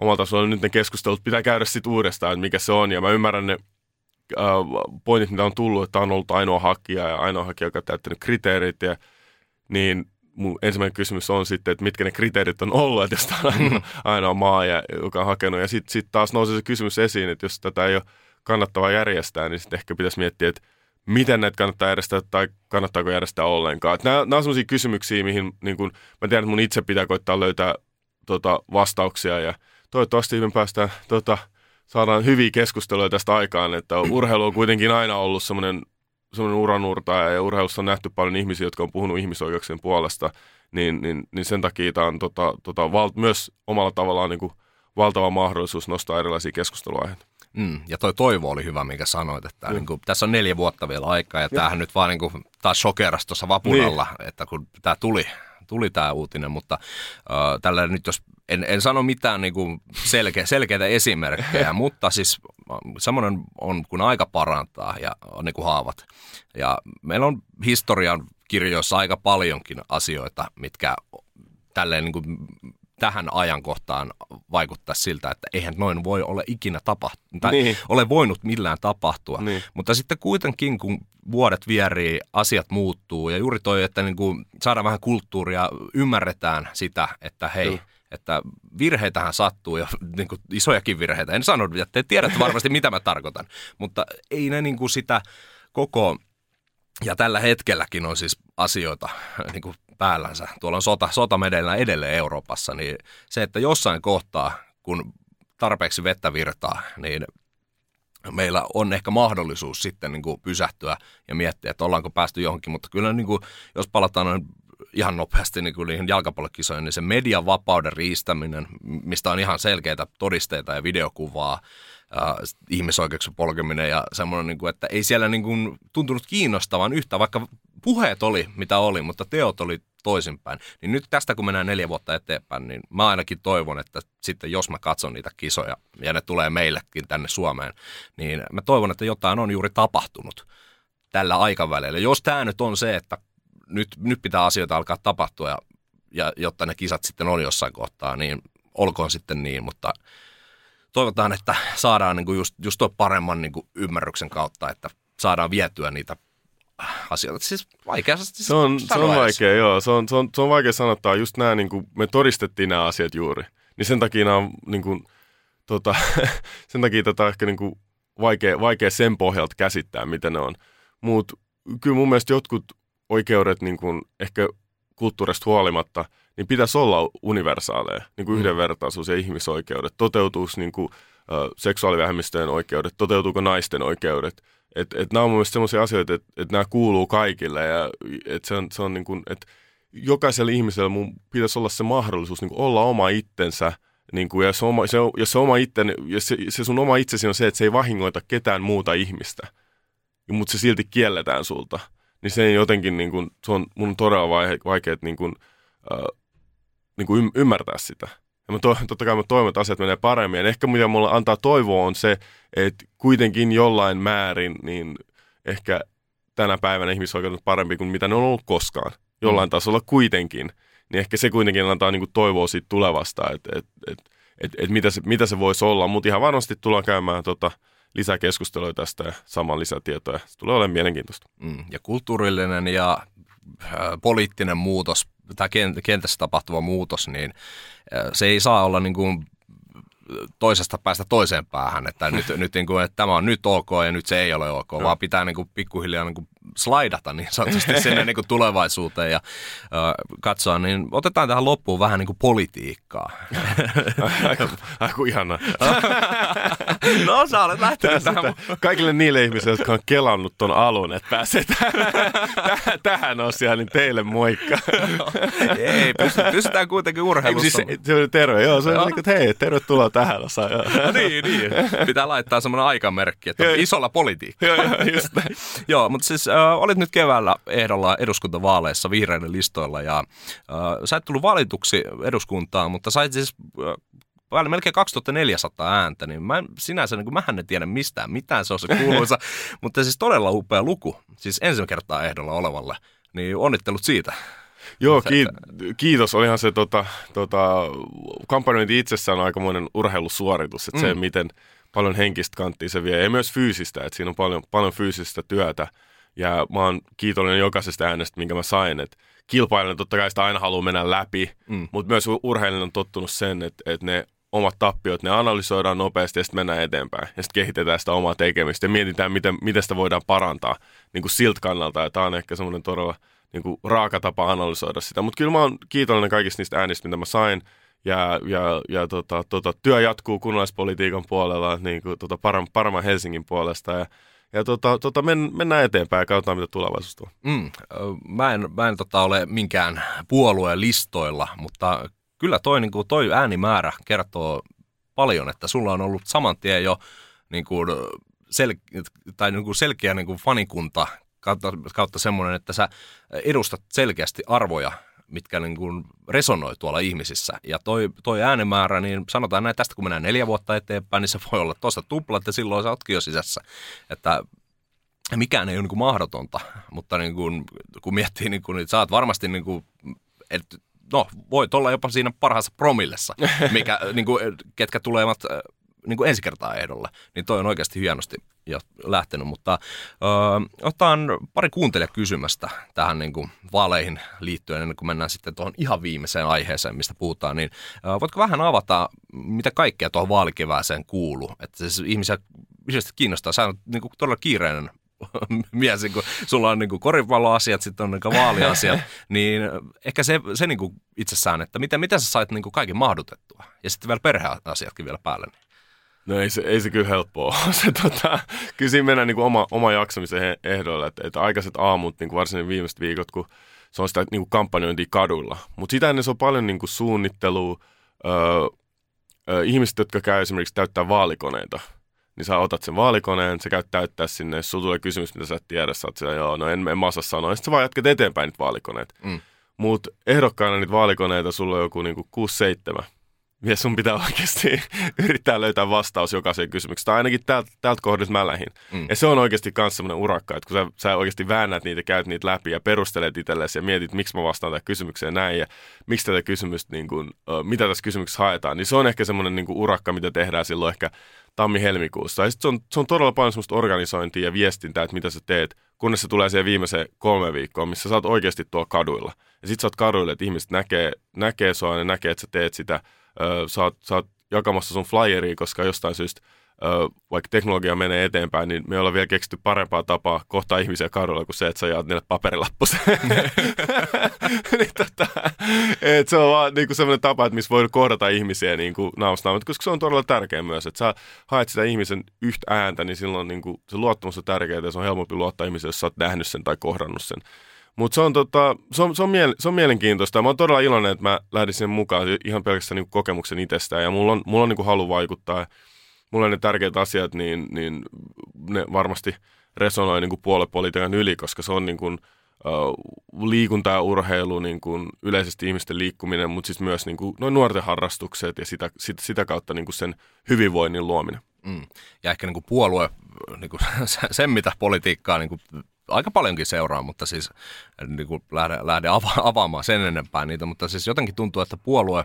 omalla tasolla nyt ne keskustelut pitää käydä sitten uudestaan, että mikä se on. Ja mä ymmärrän ne äh, pointit, mitä on tullut, että on ollut ainoa hakija ja ainoa hakija, joka on täyttänyt kriteerit. Ja, niin mun ensimmäinen kysymys on sitten, että mitkä ne kriteerit on ollut, että jos tämä on ainoa, ainoa maa, ja, joka on hakenut. Ja sitten sit taas nousee se kysymys esiin, että jos tätä ei ole kannattavaa järjestää, niin sitten ehkä pitäisi miettiä, että miten näitä kannattaa järjestää tai kannattaako järjestää ollenkaan. Että nämä, nämä on sellaisia kysymyksiä, mihin niin kun, mä tiedän, että mun itse pitää koittaa löytää tota, vastauksia ja – toivottavasti me päästään, tota, saadaan hyviä keskusteluja tästä aikaan, että urheilu on kuitenkin aina ollut semmoinen semmoinen uranurtaja ja urheilussa on nähty paljon ihmisiä, jotka on puhunut ihmisoikeuksien puolesta, niin, niin, niin sen takia tämä on tota, tota, val, myös omalla tavallaan niin kuin valtava mahdollisuus nostaa erilaisia keskusteluaiheita. Mm, ja toi toivo oli hyvä, minkä sanoit, että mm. niin kuin, tässä on neljä vuotta vielä aikaa ja, ja. tämähän nyt vaan niin kuin, taas shokerasi tuossa vapun niin. että kun tämä tuli, tuli tämä uutinen, mutta äh, tällä nyt jos, en, en sano mitään niin kuin selkeä, selkeitä esimerkkejä, mutta siis semmoinen on, kun aika parantaa ja on niin kuin haavat. Ja meillä on historian kirjoissa aika paljonkin asioita, mitkä tälleen niin kuin tähän ajankohtaan vaikuttaa siltä, että eihän noin voi ole ikinä tapahtunut, tai niin. ole voinut millään tapahtua. Niin. Mutta sitten kuitenkin, kun vuodet vierii, asiat muuttuu, ja juuri toi, että niin kuin saadaan vähän kulttuuria, ymmärretään sitä, että hei, Kyllä että virheitähän sattuu ja niin kuin isojakin virheitä. En sano, että te tiedätte varmasti mitä mä tarkoitan, mutta ei ne niin kuin sitä koko, ja tällä hetkelläkin on siis asioita niin kuin päällänsä. Tuolla on sota, sota meneillään edelleen Euroopassa, niin se, että jossain kohtaa, kun tarpeeksi vettä virtaa, niin meillä on ehkä mahdollisuus sitten niin kuin pysähtyä ja miettiä, että ollaanko päästy johonkin, mutta kyllä niin kuin, jos palataan noin ihan nopeasti niin kuin niihin jalkapallokisoihin, niin se median vapauden riistäminen, mistä on ihan selkeitä todisteita ja videokuvaa, äh, ihmisoikeuksien polkeminen ja semmoinen, niin kuin, että ei siellä niin kuin, tuntunut kiinnostavan yhtä, vaikka puheet oli mitä oli, mutta teot oli toisinpäin. Niin nyt tästä kun mennään neljä vuotta eteenpäin, niin mä ainakin toivon, että sitten jos mä katson niitä kisoja ja ne tulee meillekin tänne Suomeen, niin mä toivon, että jotain on juuri tapahtunut tällä aikavälillä. Jos tämä nyt on se, että nyt, nyt pitää asioita alkaa tapahtua ja, ja jotta ne kisat sitten on jossain kohtaa, niin olkoon sitten niin, mutta toivotaan, että saadaan niin kuin just, just tuo paremman niin kuin ymmärryksen kautta, että saadaan vietyä niitä asioita. Siis vaikea siis se on, se on vaikea, joo. Se on, se on, se on vaikea sanottaa. Just nämä, niin kuin, me todistettiin nämä asiat juuri. Niin sen takia nämä on, niin kuin, tota, sen takia tätä ehkä niin kuin, vaikea, vaikea sen pohjalta käsittää, mitä ne on. Mutta kyllä mun mielestä jotkut oikeudet niin kuin, ehkä kulttuurista huolimatta, niin pitäisi olla universaaleja, niin kuin mm. yhdenvertaisuus ja ihmisoikeudet. Toteutuisi niin kuin, seksuaalivähemmistöjen oikeudet, toteutuuko naisten oikeudet. Et, et nämä on mun sellaisia asioita, että et nämä kuuluu kaikille ja et se on, se on niin kuin, että jokaisella ihmisellä mun pitäisi olla se mahdollisuus niin kuin olla oma itsensä, niin kuin, ja se, oma, se, jos se, oma itten, jos se, se sun oma itsesi on se, että se ei vahingoita ketään muuta ihmistä, mutta se silti kielletään sulta, niin se ei jotenkin, niin kuin, se on mun todella vaikea niin kuin, äh, niin kuin ymmärtää sitä. Ja mä to, totta kai mä toivon, että asiat menee paremmin. Ja ehkä mitä mulle antaa toivoa on se, että kuitenkin jollain määrin, niin ehkä tänä päivänä ihmisoikeudet parempi kuin mitä ne on ollut koskaan. Jollain mm. tasolla kuitenkin. Niin ehkä se kuitenkin antaa niin kuin toivoa siitä tulevasta, että et, et, et, et mitä, se, mitä se voisi olla. Mutta ihan varmasti tullaan käymään tota, lisää keskustelua tästä ja saman lisätietoja. Se tulee olemaan mielenkiintoista. Mm. Ja kulttuurillinen ja äh, poliittinen muutos, tämä kentässä tapahtuva muutos, niin äh, se ei saa olla niin kuin toisesta päästä toiseen päähän, että nyt, nyt niin kuin, että tämä on nyt ok ja nyt se ei ole ok, no. vaan pitää niin kuin pikkuhiljaa niin kuin slaidata niin sanotusti sinne niin kuin tulevaisuuteen ja uh, katsoa, niin otetaan tähän loppuun vähän niin kuin politiikkaa. Aiku ihana. no sä olet lähtenyt tähän. Kaikille niille ihmisille, jotka on kelannut ton alun, että pääsee tähän, tähän osioon, niin teille moikka. ei, pystytään kuitenkin urheilussa. Siis se, terve, joo, se oli niin kuin, että hei, tervetuloa tähän osaan. niin, niin. Pitää laittaa semmoinen aikamerkki, että on isolla politiikka. joo, joo, just joo, mutta siis äh, olit nyt keväällä ehdolla eduskuntavaaleissa vihreiden listoilla ja äh, sä et tullut valituksi eduskuntaan, mutta sait siis äh, melkein 2400 ääntä, niin mä en, sinänsä, niin kuin mähän en tiedä mistään mitään, se on se kuuluisa, mutta siis todella upea luku, siis ensimmäisen kertaa ehdolla olevalle, niin onnittelut siitä. Joo, ki- kiitos. Olihan se tota, tota, kampanjointi itsessään on aikamoinen urheilusuoritus, että mm. se miten paljon henkistä kanttia se vie, ja myös fyysistä, että siinä on paljon, paljon fyysistä työtä, ja mä oon kiitollinen jokaisesta äänestä, minkä mä sain, että kilpailijan totta kai sitä aina haluaa mennä läpi, mm. mutta myös urheilijan on tottunut sen, että, että ne omat tappiot, ne analysoidaan nopeasti ja sitten mennään eteenpäin. Ja sitten kehitetään sitä omaa tekemistä ja mietitään, miten, miten sitä voidaan parantaa niin kuin siltä kannalta. Ja tämä on ehkä semmoinen todella niin kuin raaka tapa analysoida sitä. Mutta kyllä mä oon kiitollinen kaikista niistä äänistä, mitä mä sain. Ja, ja, ja tota, tota, työ jatkuu kunnallispolitiikan puolella, niin kuin, tota, paremman Helsingin puolesta. Ja, ja tota, tota, men, mennään eteenpäin ja katsotaan, mitä tulevaisuus tuo. Mm, mä en, mä en tota, ole minkään puolueen listoilla, mutta kyllä toi, niin kuin, toi äänimäärä kertoo paljon, että sulla on ollut saman tien jo niin kuin, sel, tai niin kuin selkeä niin kuin fanikunta kautta, kautta semmoinen, että sä edustat selkeästi arvoja, mitkä niin kuin resonoi tuolla ihmisissä. Ja toi, toi äänimäärä, niin sanotaan näin, tästä kun mennään neljä vuotta eteenpäin, niin se voi olla tuosta tuplat ja silloin sä ootkin jo sisässä. Että mikään ei ole niin kuin mahdotonta, mutta niin kuin, kun miettii, niin, kuin, niin sä oot varmasti, niin kuin, et, no voit olla jopa siinä parhaassa promillessa, mikä, niin kuin, ketkä tulevat niin kuin ensi kertaa ehdolla, niin toi on oikeasti hienosti jo lähtenyt. Mutta ö, otan pari kuuntelijakysymystä tähän niin kuin vaaleihin liittyen, ennen kuin mennään sitten tuohon ihan viimeiseen aiheeseen, mistä puhutaan. Niin, ö, voitko vähän avata, mitä kaikkea tuohon vaalikevääseen kuuluu? Että siis ihmisiä ilmeisesti kiinnostaa. Sä on niin kuin todella kiireinen mies, kun sulla on niin koripalloasiat, sitten on niin vaaliasiat, niin ehkä se, se niin kuin itsessään, että miten, miten sä sait niin kuin kaiken mahdutettua ja sitten vielä perheasiatkin vielä päälle. Niin. No ei se, ei se kyllä helppoa. se, tota, kyllä siinä mennään niin kuin oma, oma jaksamisen ehdoilla, että, että aikaiset aamut, niin kuin varsinkin viimeiset viikot, kun se on sitä niin kuin kampanjointia kadulla. Mutta sitä ennen se on paljon niin kuin suunnittelua. Öö, öö, ihmiset, jotka käy esimerkiksi täyttää vaalikoneita, niin sä otat sen vaalikoneen, sä käyt täyttää sinne, jos sulla tulee kysymys, mitä sä et tiedä, sä oot siellä, joo, no en, en mä osaa sanoa, sitten sä vaan jatkat eteenpäin niitä vaalikoneita. Mm. Mutta ehdokkaana niitä vaalikoneita sulla on joku niin 6-7 ja sun pitää oikeasti yrittää löytää vastaus jokaiseen kysymykseen. Tai ainakin täältä, täältä kohdasta mä lähdin. Mm. Ja se on oikeasti myös semmoinen urakka, että kun sä, sä oikeasti väännät niitä, käyt niitä läpi ja perustelet itsellesi ja mietit, miksi mä vastaan tähän kysymykseen näin ja miksi tätä kysymystä, niin kuin, mitä tässä kysymyksessä haetaan, niin se on ehkä semmoinen niin urakka, mitä tehdään silloin ehkä tammi-helmikuussa. Ja sit se on, se on todella paljon semmoista organisointia ja viestintää, että mitä sä teet, kunnes se tulee siihen viimeiseen kolme viikkoa, missä sä oot oikeasti tuo kaduilla. Ja sit sä oot kaduilla, että ihmiset näkee, näkee sua ja näkee, että sä teet sitä – sä, oot, sä oot jakamassa sun flyeria, koska jostain syystä vaikka teknologia menee eteenpäin, niin me ollaan vielä keksitty parempaa tapaa kohtaa ihmisiä kadulla kuin se, että sä jaat niille paperilappusen. niin, tota, et se on vaan niin sellainen tapa, että missä voi kohdata ihmisiä niin kuin koska se on todella tärkeä myös, että sä haet sitä ihmisen yhtä ääntä, niin silloin niin kuin, se luottamus on tärkeää ja se on helpompi luottaa ihmisiä, jos sä oot nähnyt sen tai kohdannut sen. Mutta se on, tota, se, on, se, on miele, se on mielenkiintoista. Mä oon todella iloinen, että mä lähdin sen mukaan ihan pelkästään niin kokemuksen itsestään. Ja mulla on, mulla on niin halu vaikuttaa. Mulla on ne tärkeät asiat, niin, niin ne varmasti resonoi niin puoluepolitiikan yli, koska se on niin kuin, uh, liikunta ja urheilu, niin kuin yleisesti ihmisten liikkuminen, mutta siis myös niin kuin, noin nuorten harrastukset ja sitä, sitä, sitä kautta niin kuin sen hyvinvoinnin luominen. Mm. Ja ehkä niin kuin puolue, niin kuin sen mitä politiikkaa niin kuin aika paljonkin seuraa, mutta siis niin kuin lähde, lähde ava- avaamaan sen enempää niitä, mutta siis jotenkin tuntuu, että puolue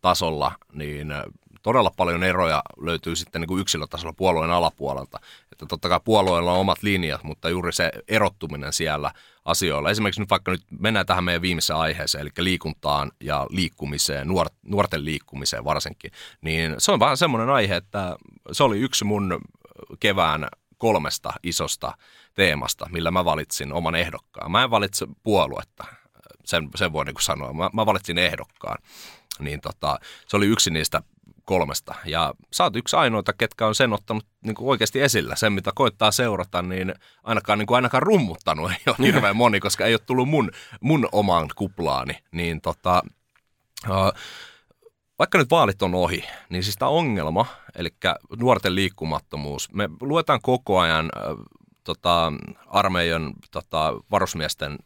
tasolla niin todella paljon eroja löytyy sitten niin kuin yksilötasolla puolueen alapuolelta. Että totta kai puolueella on omat linjat, mutta juuri se erottuminen siellä asioilla. Esimerkiksi nyt vaikka nyt mennään tähän meidän viimeiseen aiheeseen, eli liikuntaan ja liikkumiseen, nuor, nuorten liikkumiseen varsinkin, niin se on vähän semmoinen aihe, että se oli yksi mun kevään kolmesta isosta teemasta, millä mä valitsin oman ehdokkaan. Mä en valitse puoluetta, sen, sen voi niin kuin sanoa. Mä, mä valitsin ehdokkaan. Niin tota, se oli yksi niistä kolmesta. Ja sä oot yksi ainoita, ketkä on sen ottanut niin kuin oikeasti esillä. Sen, mitä koittaa seurata, niin ainakaan, niin kuin ainakaan rummuttanut ei ole hirveän moni, koska ei ole tullut mun, mun omaan kuplaani. Niin tota, vaikka nyt vaalit on ohi, niin siis tämä ongelma, eli nuorten liikkumattomuus, me luetaan koko ajan äh, tota, armeijan tota, varusmiesten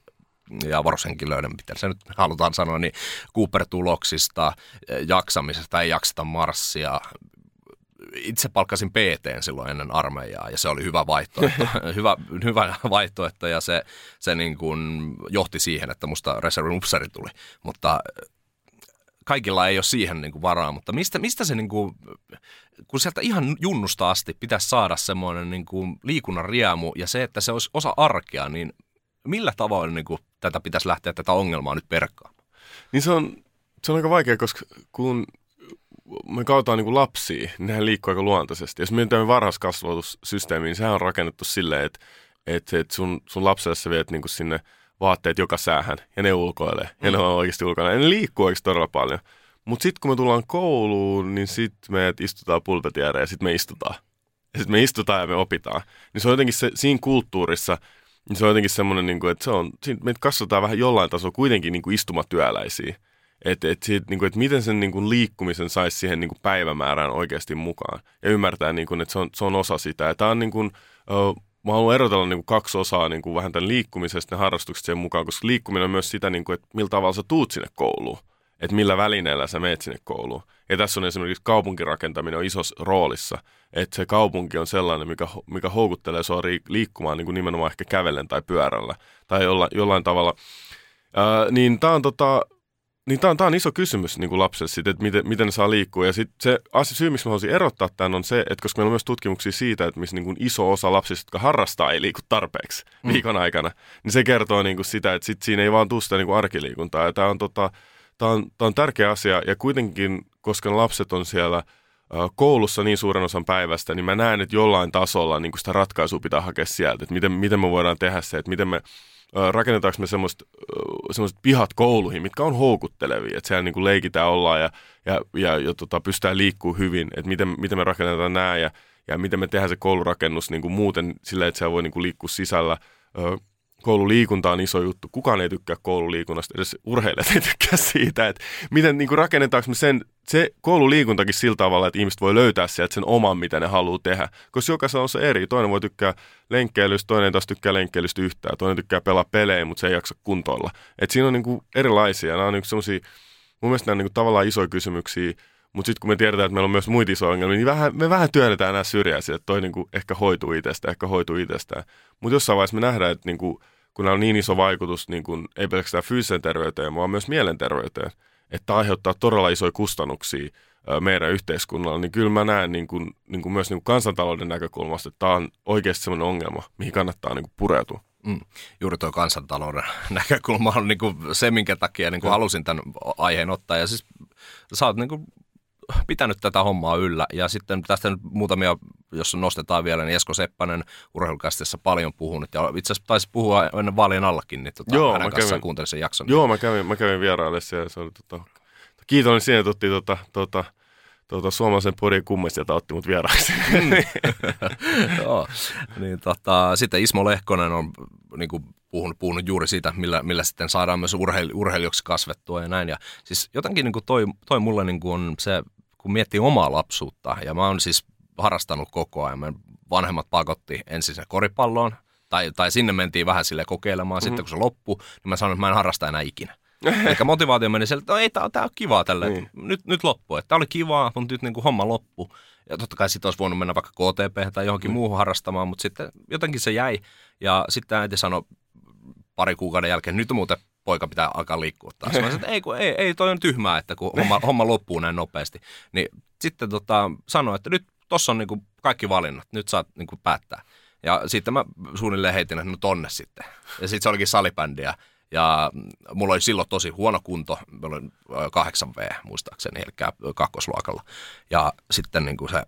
ja varushenkilöiden, mitä se nyt halutaan sanoa, niin Cooper-tuloksista, jaksamisesta, ei jakseta marssia, itse palkkasin PT silloin ennen armeijaa ja se oli hyvä vaihtoehto, hyvä, hyvä vaihtoehto ja se, se niin kuin johti siihen, että musta reservin upseri tuli. Mutta kaikilla ei ole siihen niin kuin varaa, mutta mistä, mistä se, niin kuin, kun sieltä ihan junnusta asti pitäisi saada semmoinen niin kuin liikunnan riemu ja se, että se olisi osa arkea, niin millä tavoin niin kuin, tätä pitäisi lähteä tätä ongelmaa nyt perkkaamaan? Niin se on, se on aika vaikea, koska kun me kautaan niin lapsia, niin nehän liikkuu aika luontaisesti. Jos mietitään varhaiskasvatussysteemiä, niin sehän on rakennettu silleen, että, että, että sun, sun lapselle sä viet niin sinne – vaatteet joka säähän ja ne ulkoilee. Ja ne mm. on oikeasti ulkona. Ja ne liikkuu oikeasti todella paljon. Mutta sitten kun me tullaan kouluun, niin sitten me istutaan pulpetin ja sitten me istutaan. Ja sitten me istutaan ja me opitaan. Niin se on jotenkin se, siinä kulttuurissa, niin se on jotenkin semmoinen, niin kuin, että se on, meitä kasvataan vähän jollain tasolla kuitenkin niin kuin istumatyöläisiä. Että et siitä, niin kuin, että miten sen niin kuin liikkumisen saisi siihen niin kuin päivämäärään oikeasti mukaan. Ja ymmärtää, niin kuin, että se on, se on osa sitä. Ja tämä on niin kuin, mä haluan erotella niin kuin kaksi osaa niin kuin vähän tämän liikkumisesta ja harrastuksesta sen mukaan, koska liikkuminen on myös sitä, niin kuin, että millä tavalla sä tuut sinne kouluun, että millä välineellä sä meet sinne kouluun. Ja tässä on esimerkiksi kaupunkirakentaminen on isossa roolissa, että se kaupunki on sellainen, mikä, mikä houkuttelee sua liikkumaan niin kuin nimenomaan ehkä kävellen tai pyörällä tai jollain, jollain tavalla. Ää, niin tämä on tota, niin tämä on, tää on iso kysymys niin kuin lapselle siitä, että miten, miten ne saa liikkua. Ja sit se asia, syy, miksi mä haluaisin erottaa tämän, on se, että koska meillä on myös tutkimuksia siitä, että missä niin kuin iso osa lapsista, jotka harrastaa, ei liiku tarpeeksi mm. viikon aikana, niin se kertoo niin kuin sitä, että sit siinä ei vaan tule sitä niin kuin arkiliikuntaa. Ja tämä on, tota, tää on, tää on tärkeä asia, ja kuitenkin, koska lapset on siellä koulussa niin suuren osan päivästä, niin mä näen, että jollain tasolla niin kuin sitä ratkaisua pitää hakea sieltä, että miten, miten me voidaan tehdä se, että miten me rakennetaanko me semmoista, semmoiset pihat kouluihin, mitkä on houkuttelevia, että siellä niin kuin leikitään ollaan ja, ja, ja, ja tota, pystytään liikkuu hyvin, että miten, miten me rakennetaan nämä ja, ja miten me tehdään se koulurakennus niin kuin muuten sillä, että siellä voi niin kuin liikkua sisällä koululiikunta on iso juttu. Kukaan ei tykkää koululiikunnasta, edes urheilijat ei tykkää siitä, että miten niin kuin rakennetaanko me sen, se koululiikuntakin sillä tavalla, että ihmiset voi löytää sieltä sen oman, mitä ne haluaa tehdä. Koska jokaisella on se eri. Toinen voi tykkää lenkkeilystä, toinen taas tykkää lenkkeilystä yhtään, toinen tykkää pelaa pelejä, mutta se ei jaksa kuntoilla. Et siinä on niin kuin erilaisia. Nämä on niin semmoisia, mun mielestä nämä on niin kuin tavallaan isoja kysymyksiä, mutta sitten kun me tiedetään, että meillä on myös muita isoja ongelmia, niin vähän, me vähän työnnetään nämä syrjää että toi niinku ehkä hoituu itsestään, ehkä hoituu itsestään. Mutta jossain vaiheessa me nähdään, että niinku, kun on niin iso vaikutus niin kuin, ei pelkästään fyysiseen terveyteen, vaan myös mielenterveyteen, että aiheuttaa todella isoja kustannuksia meidän yhteiskunnalla, niin kyllä mä näen niin kuin, niin kuin myös niin kuin kansantalouden näkökulmasta, että tämä on oikeasti sellainen ongelma, mihin kannattaa niin kuin pureutua. Mm. Juuri tuo kansantalouden näkökulma on niin kuin se, minkä takia niin kuin halusin tämän aiheen ottaa. Ja siis sä oot niin kuin pitänyt tätä hommaa yllä. Ja sitten tästä nyt muutamia, jos nostetaan vielä, niin Esko Seppänen urheilukastissa paljon puhunut. Ja itse asiassa taisi puhua ennen vaalien allakin, niin tota, Joo, hänen kanssaan kuuntelin sen jakson. Joo, mä kävin, mä kävin vieraille siellä. Se oli tota, kiitollinen siinä, että otti tota, tota, tuota, suomalaisen podin kummista, jota otti mut vieraaksi. Mm. Joo. Niin, tota, sitten Ismo Lehkonen on niin kuin, puhunut, puhunut juuri siitä, millä, millä sitten saadaan myös urheil, urheilijoksi kasvettua ja näin. Ja siis jotenkin niin kuin toi, toi mulle niin kuin on se kun miettii omaa lapsuutta, ja mä oon siis harrastanut koko ajan, mä vanhemmat pakotti ensin se koripalloon, tai, tai sinne mentiin vähän sille kokeilemaan, mm-hmm. sitten kun se loppui, niin mä sanoin, että mä en harrasta enää ikinä. Eli motivaatio meni sieltä, että no ei, tää, tää on kivaa tällä, Niin. nyt, nyt loppu. Että tää oli kivaa, mutta nyt niin kuin homma loppu. Ja totta kai sitten olisi voinut mennä vaikka KTP tai johonkin mm. muuhun harrastamaan, mutta sitten jotenkin se jäi. Ja sitten äiti sanoi pari kuukauden jälkeen, nyt muuten poika pitää alkaa liikkua taas. Mä sanoin, että ei, kun, ei, ei toi on tyhmää, että kun homma, homma loppuu näin nopeasti. Niin sitten tota, sanoi, että nyt tossa on niinku kaikki valinnat, nyt saat niinku päättää. Ja sitten mä suunnilleen heitin, että no tonne sitten. Ja sitten se olikin salibändiä. Ja mulla oli silloin tosi huono kunto. Mä olin ö, 8V muistaakseni, eli kakkosluokalla. Ja sitten niin kuin se,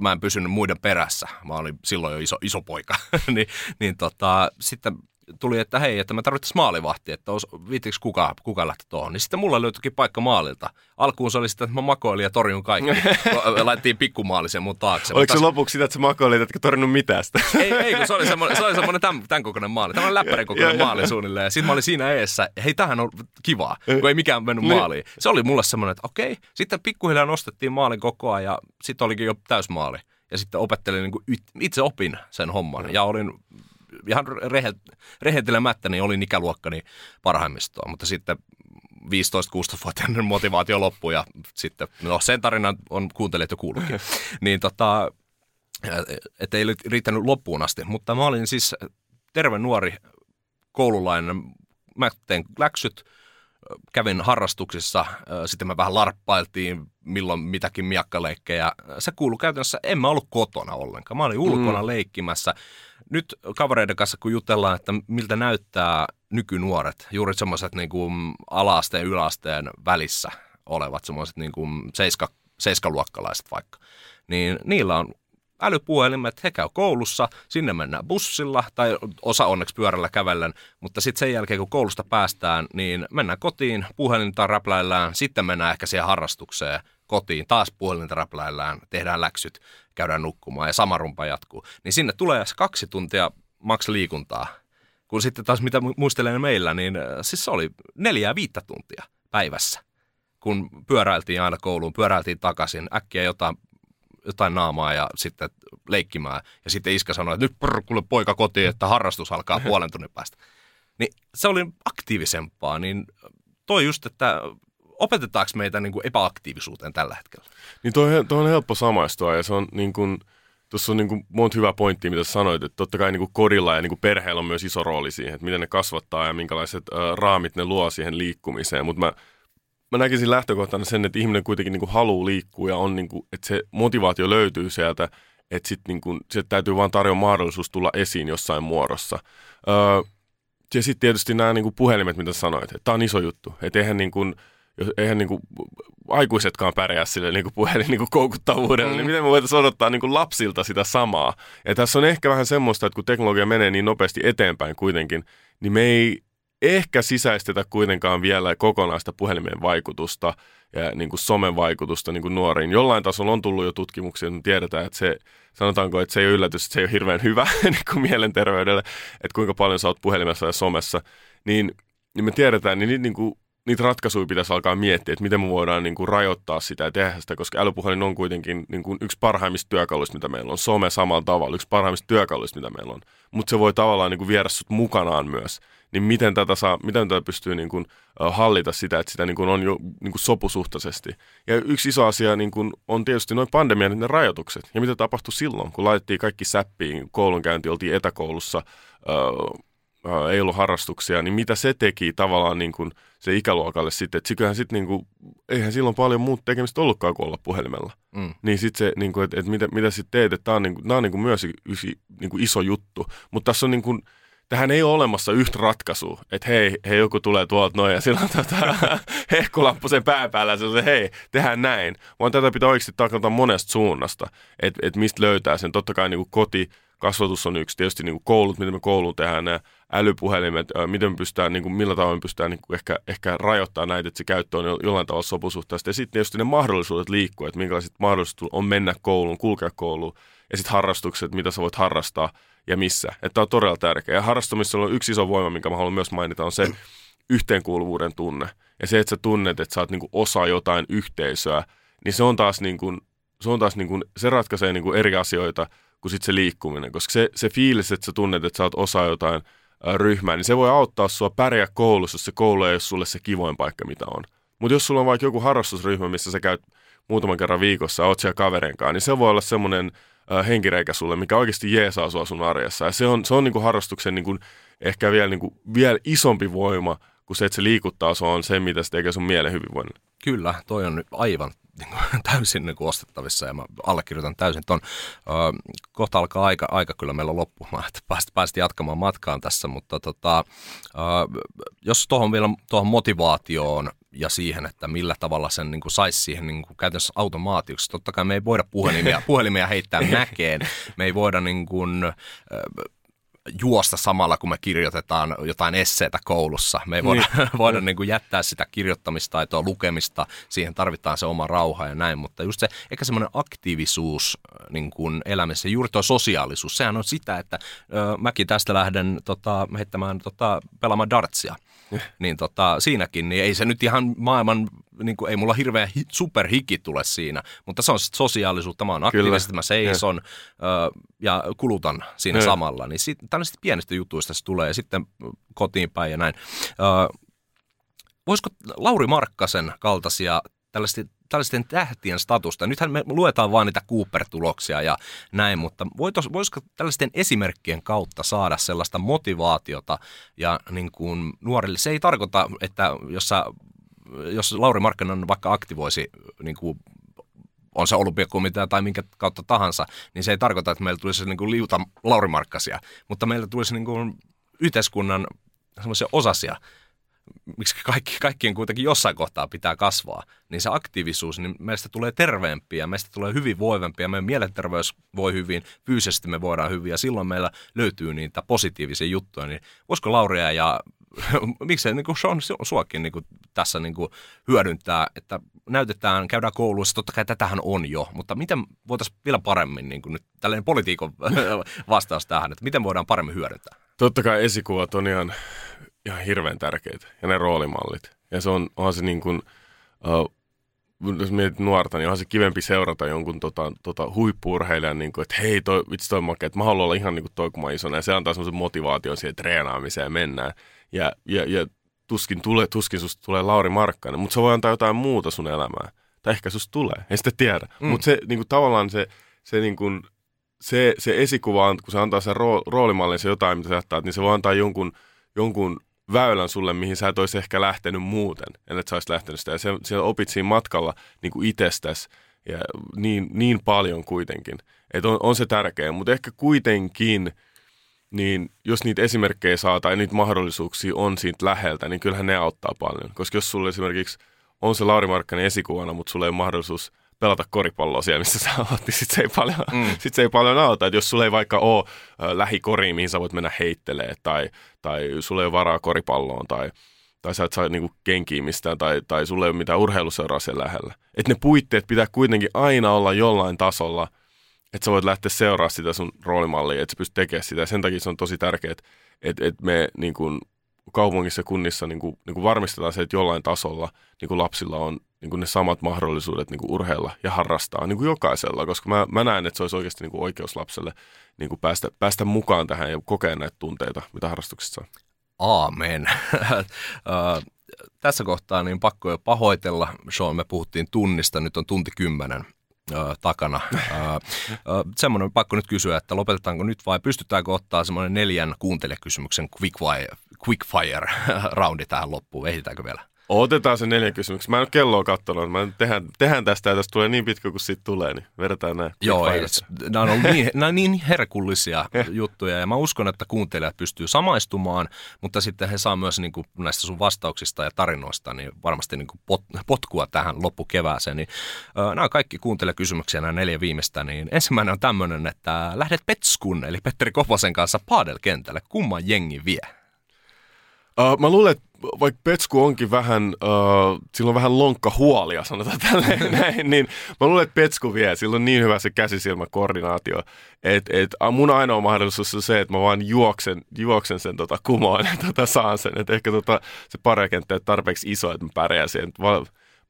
mä en pysynyt muiden perässä. Mä olin silloin jo iso, iso poika. niin, niin tota, sitten tuli, että hei, että mä tarvittaisiin maalivahti, että olisi, viittikö kuka, kuka lähti tuohon. Niin sitten mulla löytyikin paikka maalilta. Alkuun se oli sitä, että mä makoilin ja torjun kaikki. Laittiin pikkumaalisen mun taakse. Oliko se Mutta- lopuksi sitä, että sä makoilit, etkä torjunut mitään sitä? ei, ei, kun se oli semmoinen, se oli semmoinen tämän, tämän kokoinen maali. Tämä on läppärin kokoinen maali suunnilleen. Sitten mä olin siinä eessä. Hei, tämähän on kivaa, kun ei mikään mennyt Niin. maaliin. Se oli mulle semmoinen, että okei. Sitten pikkuhiljaa nostettiin maalin kokoa ja sitten olikin jo täysmaali. Ja sitten opettelin, niin kuin itse opin sen homman. Ja olin ihan rehe, rehentelemättä, niin olin ikäluokkani parhaimmistoa. Mutta sitten 15-16-vuotiaiden motivaatio loppui ja sitten, no sen tarinan on kuuntelijat jo kuullutkin. niin tota, että ei riittänyt loppuun asti. Mutta mä olin siis terve nuori koululainen. Mä tein läksyt, kävin harrastuksissa, sitten me vähän larppailtiin, milloin mitäkin miakkaleikkejä. Se kuului käytännössä, en mä ollut kotona ollenkaan. Mä olin ulkona mm. leikkimässä. Nyt kavereiden kanssa, kun jutellaan, että miltä näyttää nykynuoret, juuri semmoiset niin kuin ala-asteen ja yläasteen välissä olevat semmoiset niin kuin seiska, seiskaluokkalaiset vaikka, niin niillä on älypuhelimet, he käy koulussa, sinne mennään bussilla tai osa onneksi pyörällä kävellen, mutta sitten sen jälkeen kun koulusta päästään, niin mennään kotiin, puhelinta räpläillään, sitten mennään ehkä siihen harrastukseen kotiin, taas puhelinta räpläillään, tehdään läksyt, käydään nukkumaan ja sama rumpa jatkuu. Niin sinne tulee kaksi tuntia maks liikuntaa, kun sitten taas mitä mu- muistelen meillä, niin äh, siis se oli neljää viittä tuntia päivässä, kun pyöräiltiin aina kouluun, pyöräiltiin takaisin, äkkiä jotain jotain naamaa ja sitten leikkimään. Ja sitten iskä sanoi, että nyt prr, kuule poika kotiin, että harrastus alkaa puolen tunnin päästä. Niin se oli aktiivisempaa, niin toi just, että opetetaanko meitä niin kuin epäaktiivisuuteen tällä hetkellä? Niin toi, toi on helppo samaistua ja se on niin kuin, tuossa on niin kuin monta hyvää pointtia, mitä sanoit, että totta kai niin kuin kodilla ja niin kuin perheellä on myös iso rooli siihen, että miten ne kasvattaa ja minkälaiset äh, raamit ne luo siihen liikkumiseen, mutta mä, mä näkisin lähtökohtana sen, että ihminen kuitenkin niin kuin haluaa liikkua ja on niin kuin, että se motivaatio löytyy sieltä, että sitten niin kuin, sieltä täytyy vaan tarjota mahdollisuus tulla esiin jossain muodossa. Öö, ja sitten tietysti nämä niin kuin puhelimet, mitä sanoit, että tämä on iso juttu, että eihän niin kuin, jos, eihän niin kuin aikuisetkaan pärjää sille niin kuin puhelin niin kuin koukuttavuudella, mm. niin miten me voitaisiin odottaa niin kuin lapsilta sitä samaa. Ja tässä on ehkä vähän semmoista, että kun teknologia menee niin nopeasti eteenpäin kuitenkin, niin me ei ehkä sisäistetä kuitenkaan vielä kokonaista puhelimen vaikutusta ja niin kuin somen vaikutusta niin kuin nuoriin. Jollain tasolla on tullut jo tutkimuksia, että tiedetään, että se, sanotaanko, että se ei ole yllätys, että se ei ole hirveän hyvä niin kuin mielenterveydelle, että kuinka paljon sä oot puhelimessa ja somessa, niin, niin me tiedetään, niin, niitä, niin kuin, niitä ratkaisuja pitäisi alkaa miettiä, että miten me voidaan niin kuin, rajoittaa sitä ja tehdä sitä, koska älypuhelin on kuitenkin niin kuin, yksi parhaimmista työkaluista, mitä meillä on. Some samalla tavalla, yksi parhaimmista työkaluista, mitä meillä on. Mutta se voi tavallaan niin kuin, viedä sut mukanaan myös niin miten tätä, saa, miten tätä pystyy niin kuin, hallita sitä, että sitä niin kuin on jo niin kuin sopusuhtaisesti. Ja yksi iso asia niin kuin, on tietysti noin pandemian ne rajoitukset. Ja mitä tapahtui silloin, kun laitettiin kaikki säppiin, koulunkäynti, oltiin etäkoulussa, uh, uh, ei ollut harrastuksia, niin mitä se teki tavallaan niin kuin se ikäluokalle sitten, että siköhän sitten niin kuin, eihän silloin paljon muut tekemistä ollutkaan kuin olla puhelimella. Mm. Niin sitten se, niin kuin, että, että mitä, mitä sitten teet, että tämä on, niin kuin, nämä on niin kuin myös yksi niin kuin iso juttu. Mutta tässä on niin kuin, tähän ei ole olemassa yhtä ratkaisua, että hei, hei joku tulee tuolta noin ja sillä on tota, hehkulamppu sen pää päällä ja se hei, tehdään näin. Vaan tätä pitää oikeasti taklata monesta suunnasta, että et mistä löytää sen. Totta kai niin kuin koti, kasvatus on yksi, tietysti niin koulut, miten me kouluun tehdään nämä älypuhelimet, miten me pystytään, niin kuin, millä tavalla me pystytään niin kuin ehkä, ehkä rajoittamaan näitä, että se käyttö on jo- jollain tavalla sopusuhtaista. Ja sitten tietysti ne mahdollisuudet liikkua, että minkälaiset mahdollisuudet on mennä kouluun, kulkea kouluun, ja sitten harrastukset, mitä sä voit harrastaa ja missä. Että on todella tärkeä. Ja harrastamisella on yksi iso voima, minkä mä haluan myös mainita, on se yhteenkuuluvuuden tunne. Ja se, että sä tunnet, että sä oot niinku osa jotain yhteisöä, niin se on taas, niinku, se, on taas niinku, se ratkaisee niinku eri asioita kuin sit se liikkuminen. Koska se, se fiilis, että sä tunnet, että sä oot osa jotain ö, ryhmään, niin se voi auttaa sua pärjää koulussa, jos se koulu ei ole sulle se kivoin paikka, mitä on. Mutta jos sulla on vaikka joku harrastusryhmä, missä sä käyt muutaman kerran viikossa, oot siellä kaverin kanssa, niin se voi olla semmoinen henkireikä sulle, mikä oikeasti jeesaa sua sun arjessa. Ja se on, se on niin kuin harrastuksen niin kuin, ehkä vielä, niin kuin, vielä isompi voima kuin se, että se liikuttaa sua on se, mitä se tekee sun mielen hyvinvoinnille. Kyllä, toi on aivan niin kuin, täysin niin kuin ostettavissa ja mä allekirjoitan täysin ton. Ö, kohta alkaa aika, aika kyllä meillä loppumaan, että pääst, pääst jatkamaan matkaan tässä, mutta tota, ö, jos tuohon vielä tuohon motivaatioon ja siihen, että millä tavalla sen niin kuin saisi siihen niin kuin käytännössä automaatioksi. Totta kai me ei voida puhelimia, puhelimia heittää mäkeen, me ei voida niin kuin, ö, juosta samalla, kun me kirjoitetaan jotain esseitä koulussa. Me ei voida, niin. voida niin kuin jättää sitä kirjoittamistaitoa, lukemista, siihen tarvitaan se oma rauha ja näin, mutta just se, ehkä semmoinen aktiivisuus niin kuin elämässä, juuri tuo sosiaalisuus, sehän on sitä, että ö, mäkin tästä lähden tota, heittämään tota, pelaamaan dartsia. Niin tota, siinäkin, niin ei se nyt ihan maailman, niin kuin, ei mulla hirveä hi, superhiki tule siinä, mutta se on sosiaalisuutta, mä oon aktiivisesti, mä seison ö, ja kulutan siinä ja. samalla, niin sit, tällaisista pienistä jutuista se tulee ja sitten kotiin päin ja näin. Ö, voisiko Lauri Markkasen kaltaisia tällaisten, tällaisten tähtien statusta. Nythän me luetaan vain niitä Cooper-tuloksia ja näin, mutta voisiko tällaisten esimerkkien kautta saada sellaista motivaatiota ja niin kuin nuorille? Se ei tarkoita, että jos, sä, jos Lauri Markkanen vaikka aktivoisi niin kuin on se olympiakomitea tai minkä kautta tahansa, niin se ei tarkoita, että meillä tulisi niin kuin liuta laurimarkkasia, mutta meillä tulisi niin kuin yhteiskunnan semmoisia osasia, miksi kaikki, kaikkien kuitenkin jossain kohtaa pitää kasvaa, niin se aktiivisuus, niin meistä tulee terveempiä, meistä tulee hyvin voivempia, meidän mielenterveys voi hyvin, fyysisesti me voidaan hyvin ja silloin meillä löytyy niitä positiivisia juttuja, niin voisiko Lauria ja miksei niin kuin Sean suakin niin kuin tässä niin kuin hyödyntää, että näytetään, käydään kouluissa, totta kai tätähän on jo, mutta miten voitaisiin vielä paremmin, niin kuin nyt tällainen politiikon vastaus tähän, että miten voidaan paremmin hyödyntää? Totta kai esikuvat on ihan ihan hirveän tärkeitä. Ja ne roolimallit. Ja se on, onhan se niin kuin, uh, jos mietit nuorta, niin onhan se kivempi seurata jonkun tota, tota huippuurheilijan, niin kuin, että hei, toi, vitsi toi makea, että mä haluan olla ihan niin kuin toi, kun mä isona. Ja se antaa semmoisen motivaation siihen treenaamiseen ja mennään. Ja, ja, ja tuskin, tule, tuskin susta tulee Lauri Markkanen, mutta se voi antaa jotain muuta sun elämään. Tai ehkä susta tulee, ei sitä tiedä. Mm. Mutta se niin kuin, tavallaan se, se, niin kuin, se, se esikuva, kun se antaa sen roolimallin, se jotain, mitä sä jättää, niin se voi antaa jonkun, jonkun väylän sulle, mihin sä et olisi ehkä lähtenyt muuten, ellei sä olisi lähtenyt sitä. Ja siellä opit siinä matkalla niin kuin itsestäsi ja niin, niin paljon kuitenkin. Että on, on se tärkeä, mutta ehkä kuitenkin, niin jos niitä esimerkkejä saa tai niitä mahdollisuuksia on siitä läheltä, niin kyllähän ne auttaa paljon. Koska jos sulle esimerkiksi on se Lauri Markkanen esikuvana, mutta sulle ei ole mahdollisuus pelata koripalloa siellä, missä sä oot, niin sit se ei paljon, mm. sit se ei paljon auta. Et jos sulla ei vaikka ole äh, lähikoriin, mihin sä voit mennä heittelee, tai, tai sulla ei ole varaa koripalloon, tai, tai sä et saa niinku kenkiä mistään, tai, tai sulla ei ole mitään urheiluseuraa siellä lähellä. Että ne puitteet pitää kuitenkin aina olla jollain tasolla, että sä voit lähteä seuraamaan sitä sun roolimallia, että sä pystyt tekemään sitä. Ja sen takia se on tosi tärkeää, että, että me niin kuin, kaupungissa ja kunnissa niin kuin, niin kuin varmistetaan se, että jollain tasolla niin kuin lapsilla on niin kuin ne samat mahdollisuudet niin kuin urheilla ja harrastaa niin kuin jokaisella, koska mä, mä näen, että se olisi oikeasti niin kuin oikeus lapselle niin kuin päästä, päästä mukaan tähän ja kokea näitä tunteita, mitä harrastuksissa on. Aamen. Tässä kohtaa niin pakko jo pahoitella. Sean, me puhuttiin tunnista, nyt on tunti kymmenen takana. semmoinen pakko nyt kysyä, että lopetetaanko nyt vai pystytäänkö ottaa semmoinen neljän kuuntelijakysymyksen quickfire, quickfire roundi tähän loppuun? Ehditäänkö vielä? Otetaan se neljä kysymyksiä. Mä en ole kelloa katsonut. Mä tehdään, tehdään tästä ja tästä tulee niin pitkä kuin siitä tulee, niin vedetään näin. Joo, ei, nämä on ollut niin, nämä on niin herkullisia juttuja ja mä uskon, että kuuntelijat pystyy samaistumaan, mutta sitten he saa myös niin kuin näistä sun vastauksista ja tarinoista niin varmasti niin kuin pot, potkua tähän loppukevääseen. Niin, äh, nämä on kaikki kuuntelijakysymyksiä, nämä neljä viimeistä. Niin ensimmäinen on tämmöinen, että lähdet Petskun, eli Petteri Koposen kanssa paadelkentälle. Kumman jengi vie? Uh, mä luulen, että vaikka Petsku onkin vähän, uh, sillä on vähän lonkka huolia, sanotaan tälleen näin, niin mä luulen, että Petsku vie, sillä on niin hyvä se käsisilmäkoordinaatio, että et, mun ainoa mahdollisuus on se, että mä vaan juoksen, juoksen sen tota, kumoon ja tota, saan sen, että ehkä tota, se parekenttä on tarpeeksi iso, että mä pärjään siihen,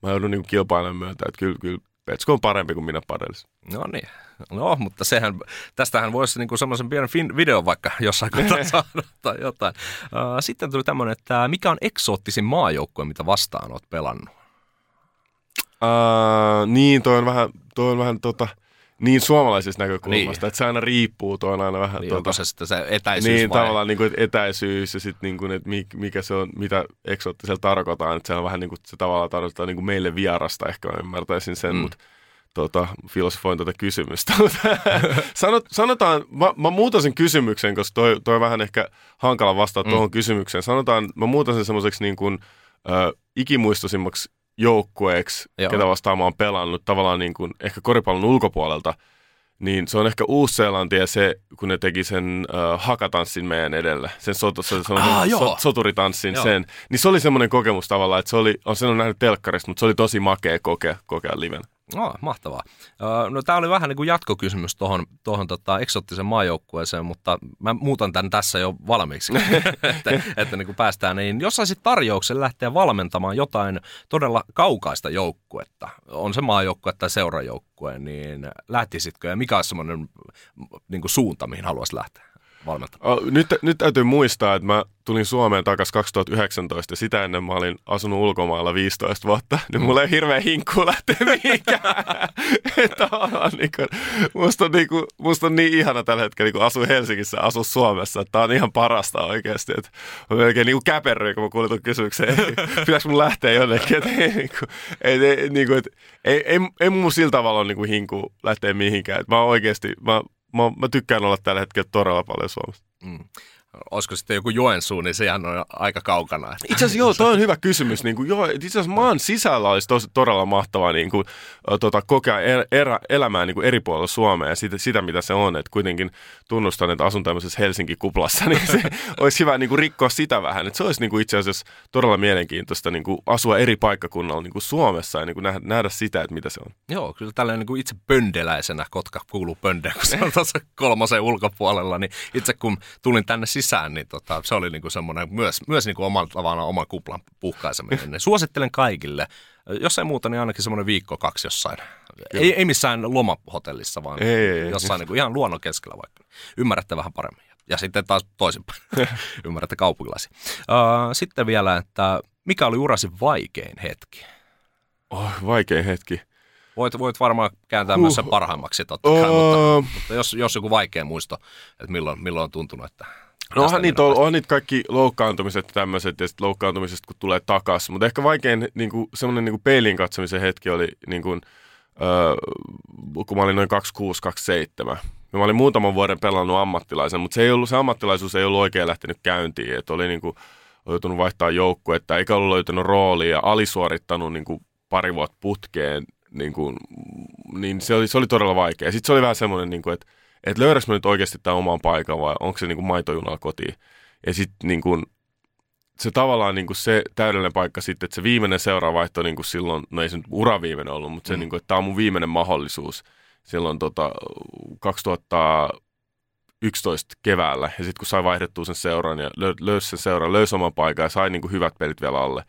mä joudun niin kilpailemaan myöntää, että kyllä, kyllä Petsko on parempi kuin minä padellissa. No niin. No, mutta sehän, tästähän voisi niinku semmoisen pienen fin- videon vaikka jossain kohtaa saada tai jotain. Sitten tuli tämmöinen, että mikä on eksoottisin maajoukkue, mitä vastaan olet pelannut? Uh, niin, toi on vähän, toi on vähän tota, niin suomalaisesta näkökulmasta, Niin. että se aina riippuu, toi on aina vähän Niin, onko se sitten se etäisyys niin, vai? tavallaan niin kuin, etäisyys ja sitten niin kuin, että mi- mikä se on, mitä eksoottisella tarkoitaan. Että se on vähän niin kuin, se tavallaan tarkoittaa niin kuin meille vierasta, ehkä mä ymmärtäisin sen, mm. mutta tota, filosofoin tätä kysymystä. Sanot, sanotaan, mä, mä muutan sen kysymyksen, koska toi, toi on vähän ehkä hankala vastata Mm. tuohon kysymykseen. Sanotaan, mä muutan sen semmoiseksi niin kuin, ö, ikimuistoisimmaksi joukkueeksi, Joo. ketä vastaan mä oon pelannut tavallaan niin kuin, ehkä koripallon ulkopuolelta, niin se on ehkä Uusi-Seelanti ja se, kun ne teki sen uh, hakatanssin meidän edellä, sen, sot, se, se, Ah, so, soturitanssin Joo. sen, niin se oli semmoinen kokemus tavallaan, että se oli, on sen on nähnyt telkkarista, mutta se oli tosi makea kokea, kokea liven. No, mahtavaa. No tämä oli vähän niin kuin jatkokysymys tuohon, tuohon tota, eksoottisen maajoukkueeseen, mutta mä muutan tämän tässä jo valmiiksi, että, että niin kuin päästään. Niin jos saisit tarjouksen lähteä valmentamaan jotain todella kaukaista joukkuetta, on se maajoukkue tai seurajoukkue, niin lähtisitkö ja mikä olisi semmoinen niin suunta, mihin haluaisi lähteä valmentamaan? Oh, nyt, nyt täytyy muistaa, että mä tulin Suomeen takaisin 2019 ja sitä ennen mä olin asunut ulkomailla 15 vuotta. Niin mulla ei hirveä hinkku lähteä mihinkään. Että tavallaan niin kuin, musta, on, niin kuin, musta on niin ihana tällä hetkellä niin asua Helsingissä ja asua Suomessa. Että tää on ihan parasta oikeasti. Että mä melkein niin käperryin, kun mä kuulin tuon kysymyksen. Ei, Pitäisikö mun lähteä jonnekin? Että ei, niin kuin, ei, ei, niin kuin, että, ei, ei, ei mun sillä tavalla ole niin kuin hinku lähteä mihinkään. Että mä oikeasti, mä, mä, mä tykkään olla tällä hetkellä todella paljon Suomessa. Mm. Olisiko sitten joku Joensuu, niin sehän on aika kaukana. Itse asiassa joo, toi on hyvä kysymys. Niin kuin, joo, itse asiassa maan sisällä olisi tosi, todella mahtavaa niin kuin, tota, kokea er, erä, elämää niin kuin eri puolilla Suomea ja sitä, sitä, mitä se on. Että kuitenkin tunnustan, että asun tämmöisessä Helsinki-kuplassa, niin se olisi hyvä niin kuin, rikkoa sitä vähän. Että se olisi niin kuin, itse asiassa todella mielenkiintoista niin kuin, asua eri paikkakunnalla niin kuin Suomessa ja niin kuin, nähdä, nähdä sitä, että mitä se on. Joo, kyllä tällainen niin kuin itse pöndeläisenä, Kotka kuuluu pöndeen, kun se on tuossa kolmosen ulkopuolella, niin itse kun tulin tänne sisään, niin tota, se oli niin kuin semmoinen myös, myös niin kuin omalla tavallaan oman kuplan puhkaiseminen. Niin Suosittelen kaikille, jos ei muuta, niin ainakin semmoinen viikko kaksi jossain. Ei, ei missään lomahotellissa, vaan Ei, ei, ei. jossain niin kuin ihan luonnon keskellä vaikka. Ymmärrätte vähän paremmin. Ja sitten taas toisinpäin. Ymmärrätte kaupunkilaisia. Uh, sitten vielä, että mikä oli urasi vaikein hetki? Oh, vaikein hetki. Voit, voit varmaan kääntää myös sen parhaimmaksi totta kai, Oh. mutta, mutta jos, jos joku vaikea muisto, että milloin, milloin on tuntunut, että... No onhan niitä, on, on niitä kaikki loukkaantumiset ja tämmöiset, ja sitten loukkaantumisesta kun tulee takaisin. Mutta ehkä vaikein niin kuin, semmoinen niin kuin peilin katsomisen hetki oli, niin kuin, öö, kun mä olin noin 26-27. Ja mä olin muutaman vuoden pelannut ammattilaisen, mutta se, ei ollut, se ammattilaisuus ei ollut oikein lähtenyt käyntiin. Että oli niin kuin, joutunut vaihtaa joukkuetta, eikä ollut löytänyt roolia ja alisuorittanut niin kuin, pari vuotta putkeen. Niin, kuin, niin se, oli, se oli todella vaikea. Sitten se oli vähän semmoinen, niin kuin, että että löydäks mä nyt oikeasti tämän oman paikan vai onko se niinku maitojunalla kotiin. Ja sitten niinku, se tavallaan niinku se täydellinen paikka sitten, että se viimeinen seuraavaihto niinku silloin, no ei se nyt ura viimeinen ollut, mutta se Mm. niinku, että tämä on mun viimeinen mahdollisuus silloin tota, 2011 keväällä. Ja sitten kun sai vaihdettua sen seuran ja lö, löysi sen seuran, löysi oman paikan ja sai niinku hyvät pelit vielä alle.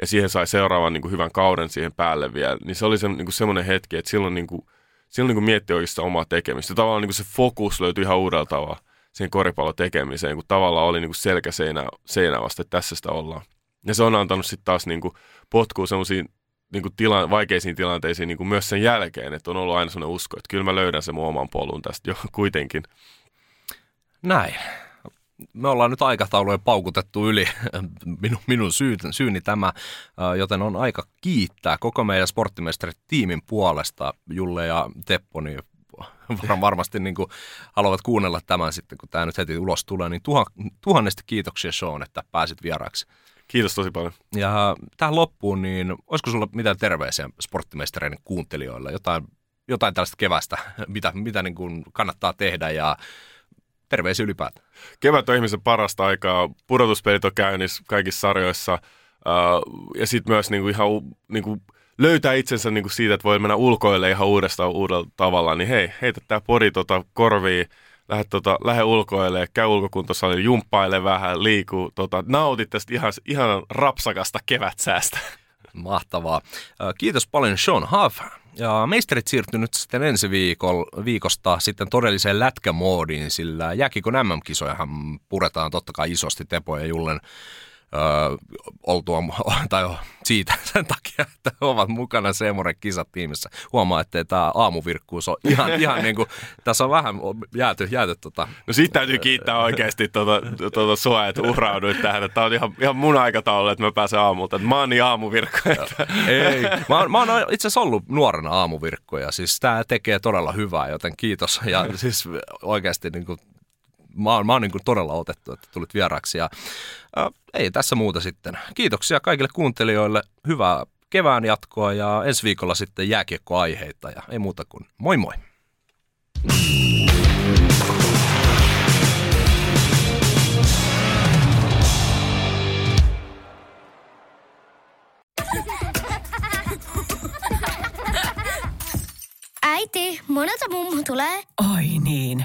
Ja siihen sai seuraavan niinku hyvän kauden siihen päälle vielä. Niin se oli se, niinku semmoinen hetki, että silloin niinku, silloin niin kuin mietti oikeastaan omaa tekemistä. Tavallaan niin kuin se fokus löytyi ihan uudella tavalla siihen koripallon tekemiseen, kun tavallaan oli niin kuin selkä seinä, seinä vasta, että tässä sitä ollaan. Ja se on antanut sitten taas niin kuin potkua semmoisiin niin kuin tila, vaikeisiin tilanteisiin niin kuin myös sen jälkeen, että on ollut aina sellainen usko, että kyllä mä löydän sen mun oman polun tästä jo kuitenkin. Näin. Me ollaan nyt aikatauluja paukutettu yli minun, minun syy, syyni tämä, joten on aika kiittää koko meidän sporttimestarit-tiimin puolesta. Julle ja Teppo, niin var- varmasti niin kuin haluavat kuunnella tämän sitten, kun tämä nyt heti ulos tulee. Niin tuhan, tuhannesti kiitoksia Sean, että pääsit vieraaksi. Kiitos tosi paljon. Ja tähän loppuun, niin olisiko sulla mitään terveisiä sporttimestareiden kuuntelijoille? Jotain, jotain tällaista kevästä, mitä, mitä niin kuin kannattaa tehdä ja terveisiä ylipäätään. Kevät on ihmisen parasta aikaa, pudotuspelit on käynnissä kaikissa sarjoissa uh, ja sitten myös niinku ihan niinku löytää itsensä niinku siitä, että voi mennä ulkoille ihan uudestaan uudella tavalla, niin hei, heitä tämä pori tota korviin, lähde, tota, lähde ulkoille, käy ulkokuntosalilla, jumppaile vähän, liiku, tota, nautit tästä ihan, ihan rapsakasta kevätsäästä. Mahtavaa. Kiitos paljon Sean Huff. Ja meisterit siirtyy nyt sitten ensi viikol, viikosta sitten todelliseen lätkämoodiin, sillä jääkikon MM-kisojahan puretaan totta kai isosti Tepo ja Jullen öö, oltua, tai siitä sen takia, että ovat mukana Seemoren kisat tiimissä. Huomaa, että tämä aamuvirkkuus on ihan, ihan niin kuin, tässä on vähän jääty, jääty tota. No siitä täytyy kiittää oikeasti tuota, tuota sua, että uhrauduit tähän. Tämä on ihan, ihan mun aikataulu, että mä pääsen aamulta. Mä oon niin aamuvirkko. Että... Ei, mä, oon, mä oon itse asiassa ollut nuorena aamuvirkko ja siis tämä tekee todella hyvää, joten kiitos. Ja siis oikeasti niin kuin, mä oon, mä oon niin kuin todella otettu, että tulit vieraaksi. Ja, ää, ei tässä muuta sitten. Kiitoksia kaikille kuuntelijoille. Hyvää kevään jatkoa ja ensi viikolla sitten jääkiekkoaiheita ja ei muuta kuin moi moi. Äiti, monelta mummu tulee? Oi niin.